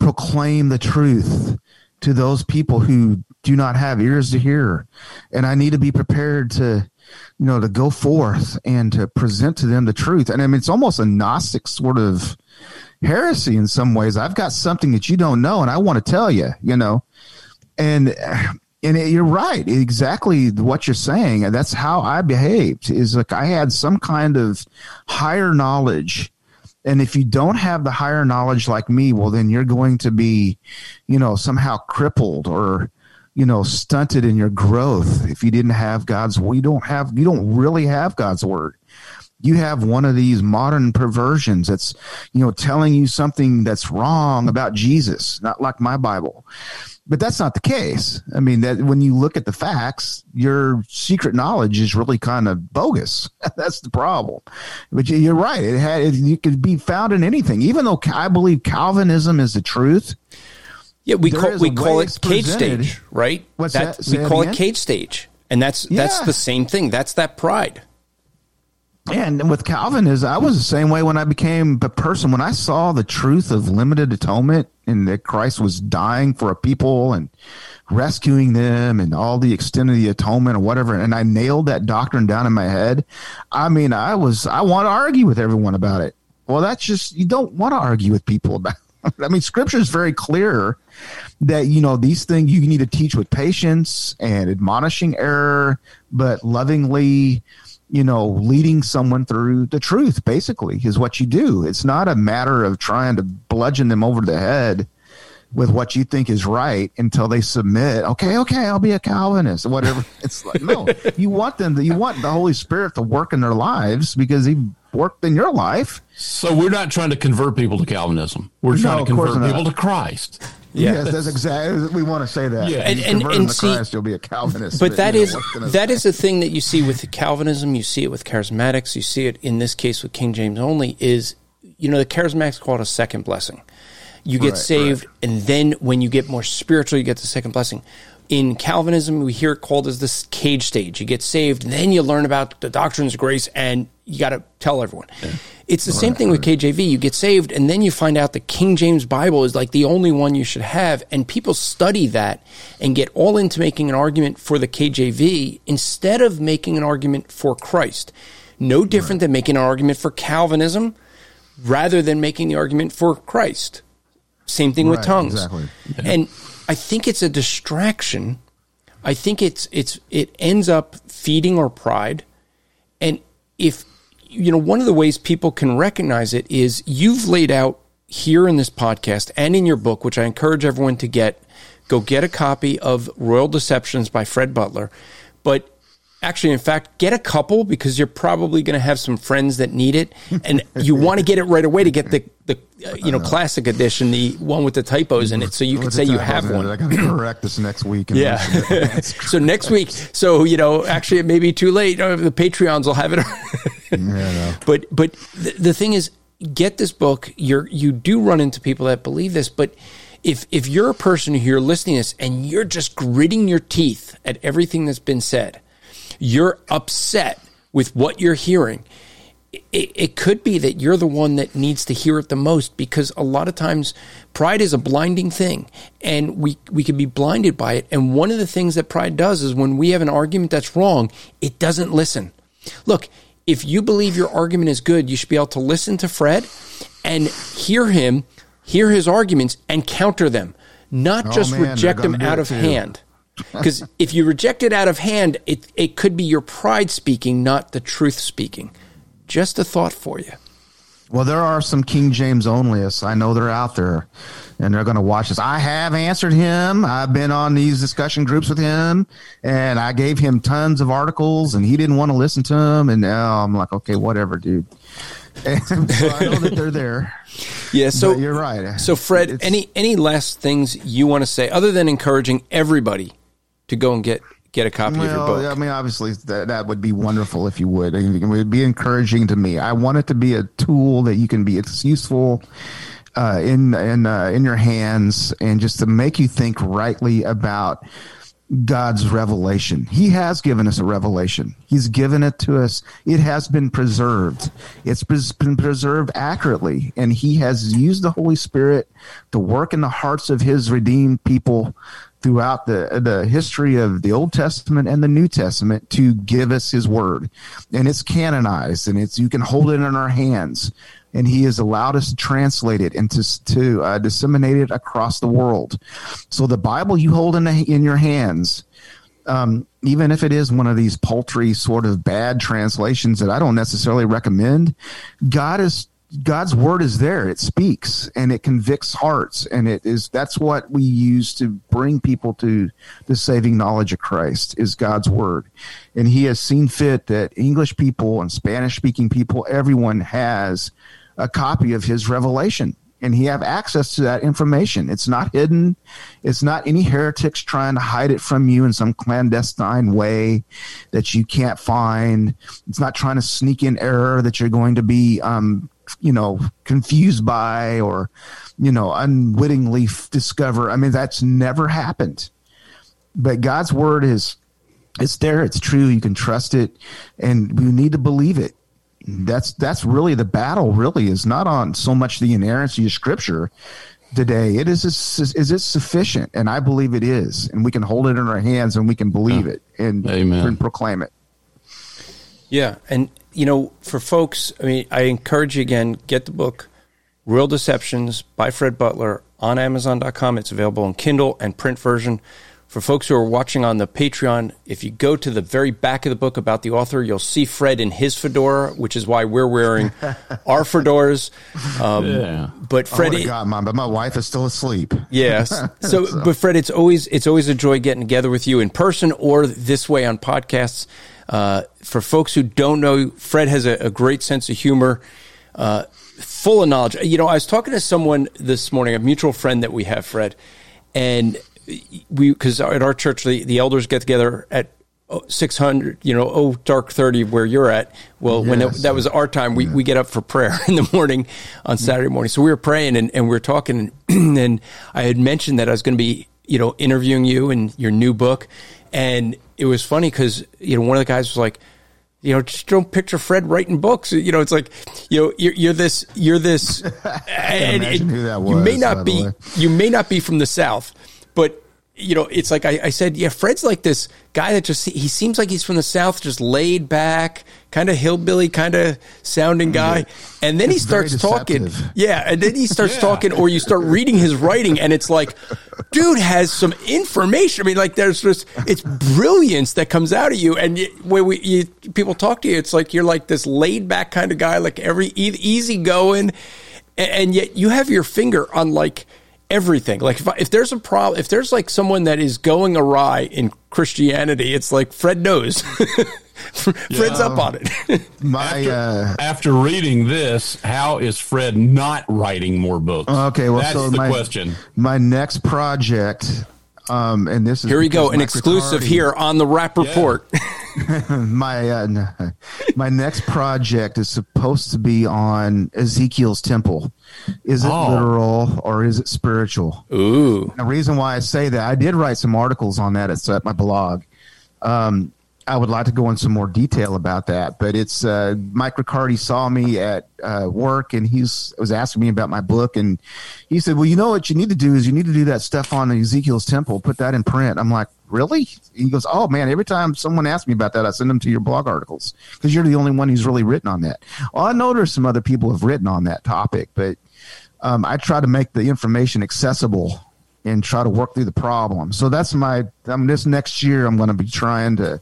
proclaim the truth to those people who do not have ears to hear. And I need to be prepared to, you know, to go forth and to present to them the truth. And I mean, it's almost a Gnostic sort of heresy in some ways. I've got something that you don't know and I want to tell you, you know, and, and you're right, exactly what you're saying. And that's how I behaved is like I had some kind of higher knowledge and if you don't have the higher knowledge like me, well, then you're going to be, you know, somehow crippled or, you know, stunted in your growth. If you didn't have God's, you don't have, you don't really have God's word. You have one of these modern perversions that's, you know, telling you something that's wrong about Jesus, not like my Bible but that's not the case. I mean, that when you look at the facts, your secret knowledge is really kind of bogus. that's the problem. But you're right; it had it, you could be found in anything. Even though I believe Calvinism is the truth. Yeah, we call we call it cage stage, right? What's that? that? We call it cage stage, and that's yeah. that's the same thing. That's that pride. And with Calvin is I was the same way when I became a person. When I saw the truth of limited atonement and that Christ was dying for a people and rescuing them and all the extent of the atonement or whatever, and I nailed that doctrine down in my head. I mean, I was, I want to argue with everyone about it. Well, that's just, you don't want to argue with people about I mean, scripture is very clear that, you know, these things you need to teach with patience and admonishing error, but lovingly, you know, leading someone through the truth, basically, is what you do. It's not a matter of trying to bludgeon them over the head with what you think is right until they submit. Okay, okay, I'll be a Calvinist, whatever. It's like, no, you want them to, you want the Holy Spirit to work in their lives because he worked in your life. So we're not trying to convert people to Calvinism. We're trying to convert people to Christ. Yeah. Yes, that's exactly. We want to say that. Yeah, and and, and see, Christ, you'll be a Calvinist. But, but that is know, that is the thing that you see with Calvinism. You see it with charismatics. You see it in this case with King James only. Is you know the charismatics call it a second blessing. You get right, saved, right. and then when you get more spiritual, you get the second blessing. In Calvinism, we hear it called as this cage stage. You get saved, and then you learn about the doctrines of grace, and you got to tell everyone. Yeah. It's the same thing with KJV. You get saved, and then you find out the King James Bible is like the only one you should have, and people study that and get all into making an argument for the KJV instead of making an argument for Christ. No different right. than making an argument for Calvinism rather than making the argument for Christ. Same thing right, with tongues. Exactly. Yeah. And I think it's a distraction. I think it's it's it ends up feeding our pride. And if you know, one of the ways people can recognize it is you've laid out here in this podcast and in your book, which I encourage everyone to get. Go get a copy of Royal Deceptions by Fred Butler. But actually, in fact, get a couple because you're probably going to have some friends that need it, and you want to get it right away to get the the uh, you know, classic edition, the one with the typos in it, so you can say you have one. I got to correct this next week. yeah. so next week, so you know, actually, it may be too late. Uh, the Patreons will have it. yeah. But but the, the thing is, get this book. You're you do run into people that believe this, but if if you're a person who you're listening to this and you're just gritting your teeth at everything that's been said, you're upset with what you're hearing it, it could be that you're the one that needs to hear it the most because a lot of times pride is a blinding thing and we, we can be blinded by it. And one of the things that pride does is when we have an argument that's wrong, it doesn't listen. Look, if you believe your argument is good, you should be able to listen to Fred and hear him, hear his arguments and counter them, not oh, just man, reject them out of hand. Because if you reject it out of hand, it, it could be your pride speaking, not the truth speaking. Just a thought for you. Well, there are some King James onlyists. I know they're out there and they're going to watch this. I have answered him. I've been on these discussion groups with him and I gave him tons of articles and he didn't want to listen to them. And now I'm like, okay, whatever, dude. And so I know that they're there. Yeah. So but you're right. So Fred, it's, any, any last things you want to say other than encouraging everybody to go and get get a copy well, of your book. I mean, obviously that that would be wonderful if you would. It would be encouraging to me. I want it to be a tool that you can be. It's useful. Uh, in in uh, in your hands, and just to make you think rightly about God's revelation. He has given us a revelation. He's given it to us. It has been preserved. It's been preserved accurately, and He has used the Holy Spirit to work in the hearts of His redeemed people throughout the the history of the Old Testament and the New Testament to give us His Word, and it's canonized, and it's you can hold it in our hands and he has allowed us to translate it and to, to uh, disseminate it across the world. So the Bible you hold in, the, in your hands, um, even if it is one of these paltry sort of bad translations that I don't necessarily recommend, God is God's word is there. It speaks and it convicts hearts, and it is that's what we use to bring people to the saving knowledge of Christ is God's word, and He has seen fit that English people and Spanish speaking people, everyone has a copy of his revelation and he have access to that information. It's not hidden. It's not any heretics trying to hide it from you in some clandestine way that you can't find. It's not trying to sneak in error that you're going to be, um, you know, confused by or, you know, unwittingly f- discover. I mean, that's never happened. But God's word is, it's there. It's true. You can trust it, and we need to believe it that's that's really the battle. Really, is not on so much the inerrancy of Scripture today. It is is it sufficient, and I believe it is, and we can hold it in our hands and we can believe it and, and proclaim it. Yeah, and you know, for folks, I mean, I encourage you again, get the book Royal Deceptions by Fred Butler on Amazon.com. It's available in Kindle and print version. For folks who are watching on the Patreon, if you go to the very back of the book about the author, you'll see Fred in his fedora, which is why we're wearing our fedoras. Um, yeah. But Fred, oh, got mine, but my wife is still asleep. Yes. So, so, but Fred, it's always it's always a joy getting together with you in person or this way on podcasts. Uh, for folks who don't know, Fred has a, a great sense of humor. Uh, full of knowledge. You know, I was talking to someone this morning, a mutual friend that we have, Fred, and we because at our church the, the elders get together at 600 you know oh dark 30 where you're at well yes. when it, that was our time we, yeah. we get up for prayer in the morning on saturday morning so we were praying and, and we were talking and, and i had mentioned that i was going to be you know interviewing you and your new book and it was funny because you know one of the guys was like you know, just don't picture Fred writing books. You know, it's like, you know, you're, you're this, you're this, and, and who that was, you may not be, you may not be from the South, but you know, it's like I, I, said, yeah, Fred's like this guy that just he seems like he's from the south, just laid back, kind of hillbilly, kind of sounding guy, and then it's he starts talking, yeah, and then he starts yeah. talking, or you start reading his writing, and it's like, dude has some information. I mean, like there's just it's brilliance that comes out of you, and you, when we you, people talk to you, it's like you're like this laid back kind of guy, like every easy going, and, and yet you have your finger on like everything. Like if, if there's a problem, if there's like someone that is going awry in Christianity, it's like Fred knows. Fred's yeah. up on it. my after, uh, after, reading this, how is Fred not writing more books? Okay, well, that's so the my, question. My next project um, and this is here we go, an exclusive here on the Rapp Report. Yeah. my uh, my next project is supposed to be on Ezekiel's temple. Is it oh. literal or is it spiritual? Ooh. The reason why I say that I did write some articles on that at, at my blog. Um, I would like to go into some more detail about that, but it's uh, Mike Riccardi saw me at uh, work and he's was asking me about my book, and he said, "Well, you know what you need to do is you need to do that stuff on Ezekiel's temple, put that in print." I'm like, "Really?" He goes, "Oh man, every time someone asks me about that, I send them to your blog articles because you're the only one who's really written on that." Well, I know there's some other people have written on that topic, but um, I try to make the information accessible and try to work through the problem. So that's my um, this next year I'm going to be trying to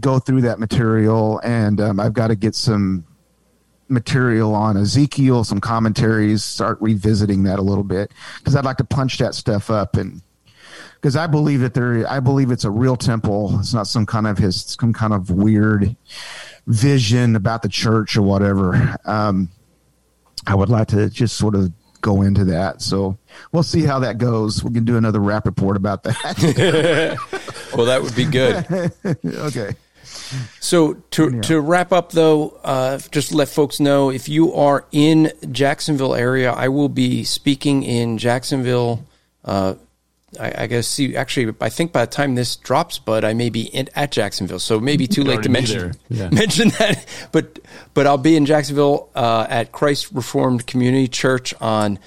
go through that material, and um, I've got to get some material on Ezekiel, some commentaries, start revisiting that a little bit because I'd like to punch that stuff up and because I believe that there, I believe it's a real temple. It's not some kind of his, some kind of weird vision about the church or whatever. Um, I would like to just sort of go into that. So we'll see how that goes. We can do another Rapp Report about that. well, that would be good. okay. So to to wrap up though, uh, just let folks know if you are in Jacksonville area, I will be speaking in Jacksonville uh, I, I guess see. Actually, I think by the time this drops, Bud, I may be in, at Jacksonville, so maybe too late to mention. Yeah. mention that. But but I'll be in Jacksonville uh, at Christ Reformed Community Church on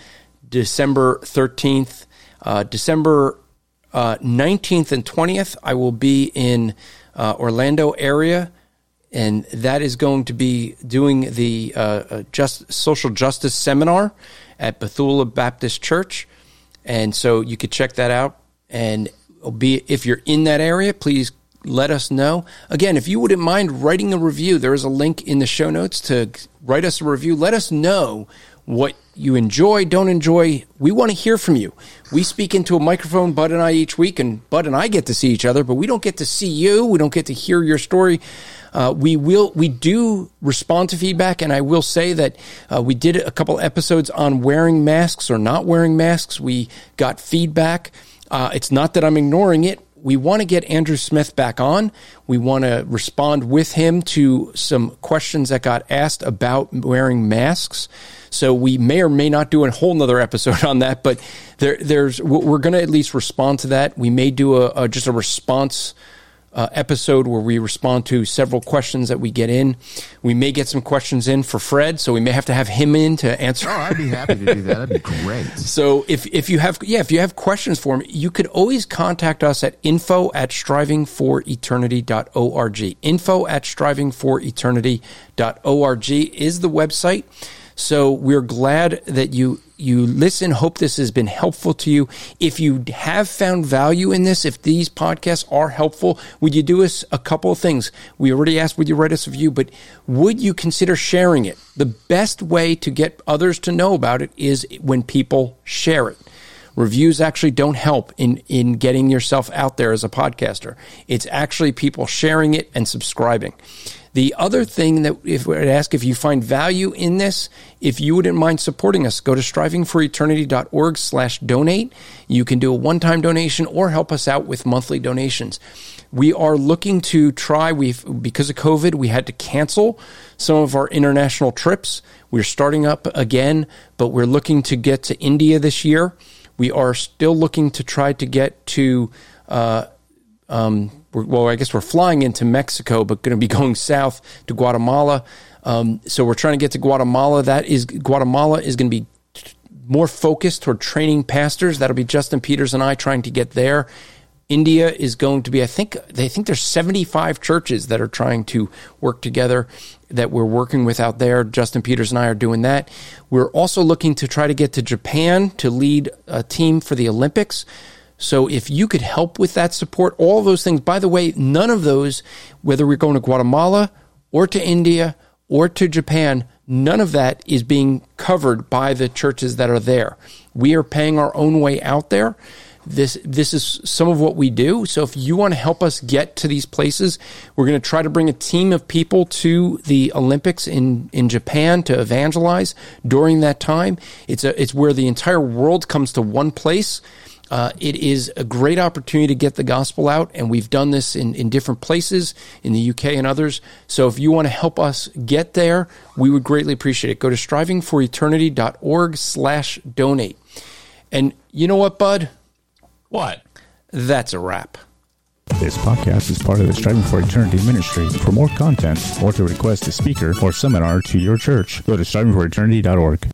December thirteenth, uh, December uh, nineteenth and twentieth. I will be in uh, Orlando area and that is going to be doing the uh, uh, just social justice seminar at Bethula Baptist Church, and so you could check that out. And be if you're in that area, please let us know. Again, if you wouldn't mind writing a review, there is a link in the show notes to write us a review. Let us know what you enjoy, don't enjoy. We want to hear from you. We speak into a microphone, Bud and I, each week, and Bud and I get to see each other, but we don't get to see you. We don't get to hear your story. Uh, we will, we do respond to feedback, and I will say that uh, we did a couple episodes on wearing masks or not wearing masks. We got feedback. Uh, it's not that I'm ignoring it. We want to get Andrew Smith back on. We want to respond with him to some questions that got asked about wearing masks. So we may or may not do a whole nother episode on that, but there, there's we're going to at least respond to that. We may do a, a just a response uh, episode where we respond to several questions that we get in. We may get some questions in for Fred, so we may have to have him in to answer. Oh, I'd be happy to do that. That'd be great. So if, if you have yeah if you have questions for him, you could always contact us at info at strivingforeternity.org. Info at strivingforeternity.org is the website. So we're glad that you you listen. Hope this has been helpful to you. If you have found value in this, if these podcasts are helpful, would you do us a couple of things? We already asked, would you write us a review, but would you consider sharing it? The best way to get others to know about it is when people share it. Reviews actually don't help in, in getting yourself out there as a podcaster. It's actually people sharing it and subscribing. The other thing that if I'd ask if you find value in this, if you wouldn't mind supporting us, go to strivingforeternity.org slash donate. You can do a one-time donation or help us out with monthly donations. We are looking to try, we've, because of COVID, we had to cancel some of our international trips. We're starting up again, but we're looking to get to India this year. We are still looking to try to get to, uh, um, well, I guess we're flying into Mexico, but going to be going south to Guatemala. Um, so we're trying to get to Guatemala. That is Guatemala is going to be more focused toward training pastors. That'll be Justin Peters and I trying to get there. India is going to be, I think, they think there's 75 churches that are trying to work together that we're working with out there. Justin Peters and I are doing that. We're also looking to try to get to Japan to lead a team for the Olympics. So if you could help with that support, all those things, by the way, none of those, whether we're going to Guatemala or to India or to Japan, none of that is being covered by the churches that are there. We are paying our own way out there. This this is some of what we do. So if you want to help us get to these places, we're going to try to bring a team of people to the Olympics in in Japan to evangelize during that time. It's a it's where the entire world comes to one place. Uh, it is a great opportunity to get the gospel out, and we've done this in, in different places in the UK and others. So if you want to help us get there, we would greatly appreciate it. Go to strivingforeternity.org slash donate. And you know what, Bud? What? That's a wrap. This podcast is part of the Striving for Eternity ministry. For more content or to request a speaker or seminar to your church, go to strivingforeternity.org.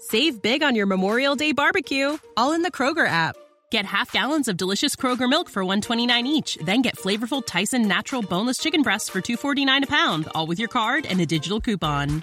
Save big on your Memorial Day barbecue, all in the Kroger app. Get half gallons of delicious Kroger milk for 129 each, then get flavorful Tyson natural boneless chicken breasts for 249 a pound, all with your card and a digital coupon.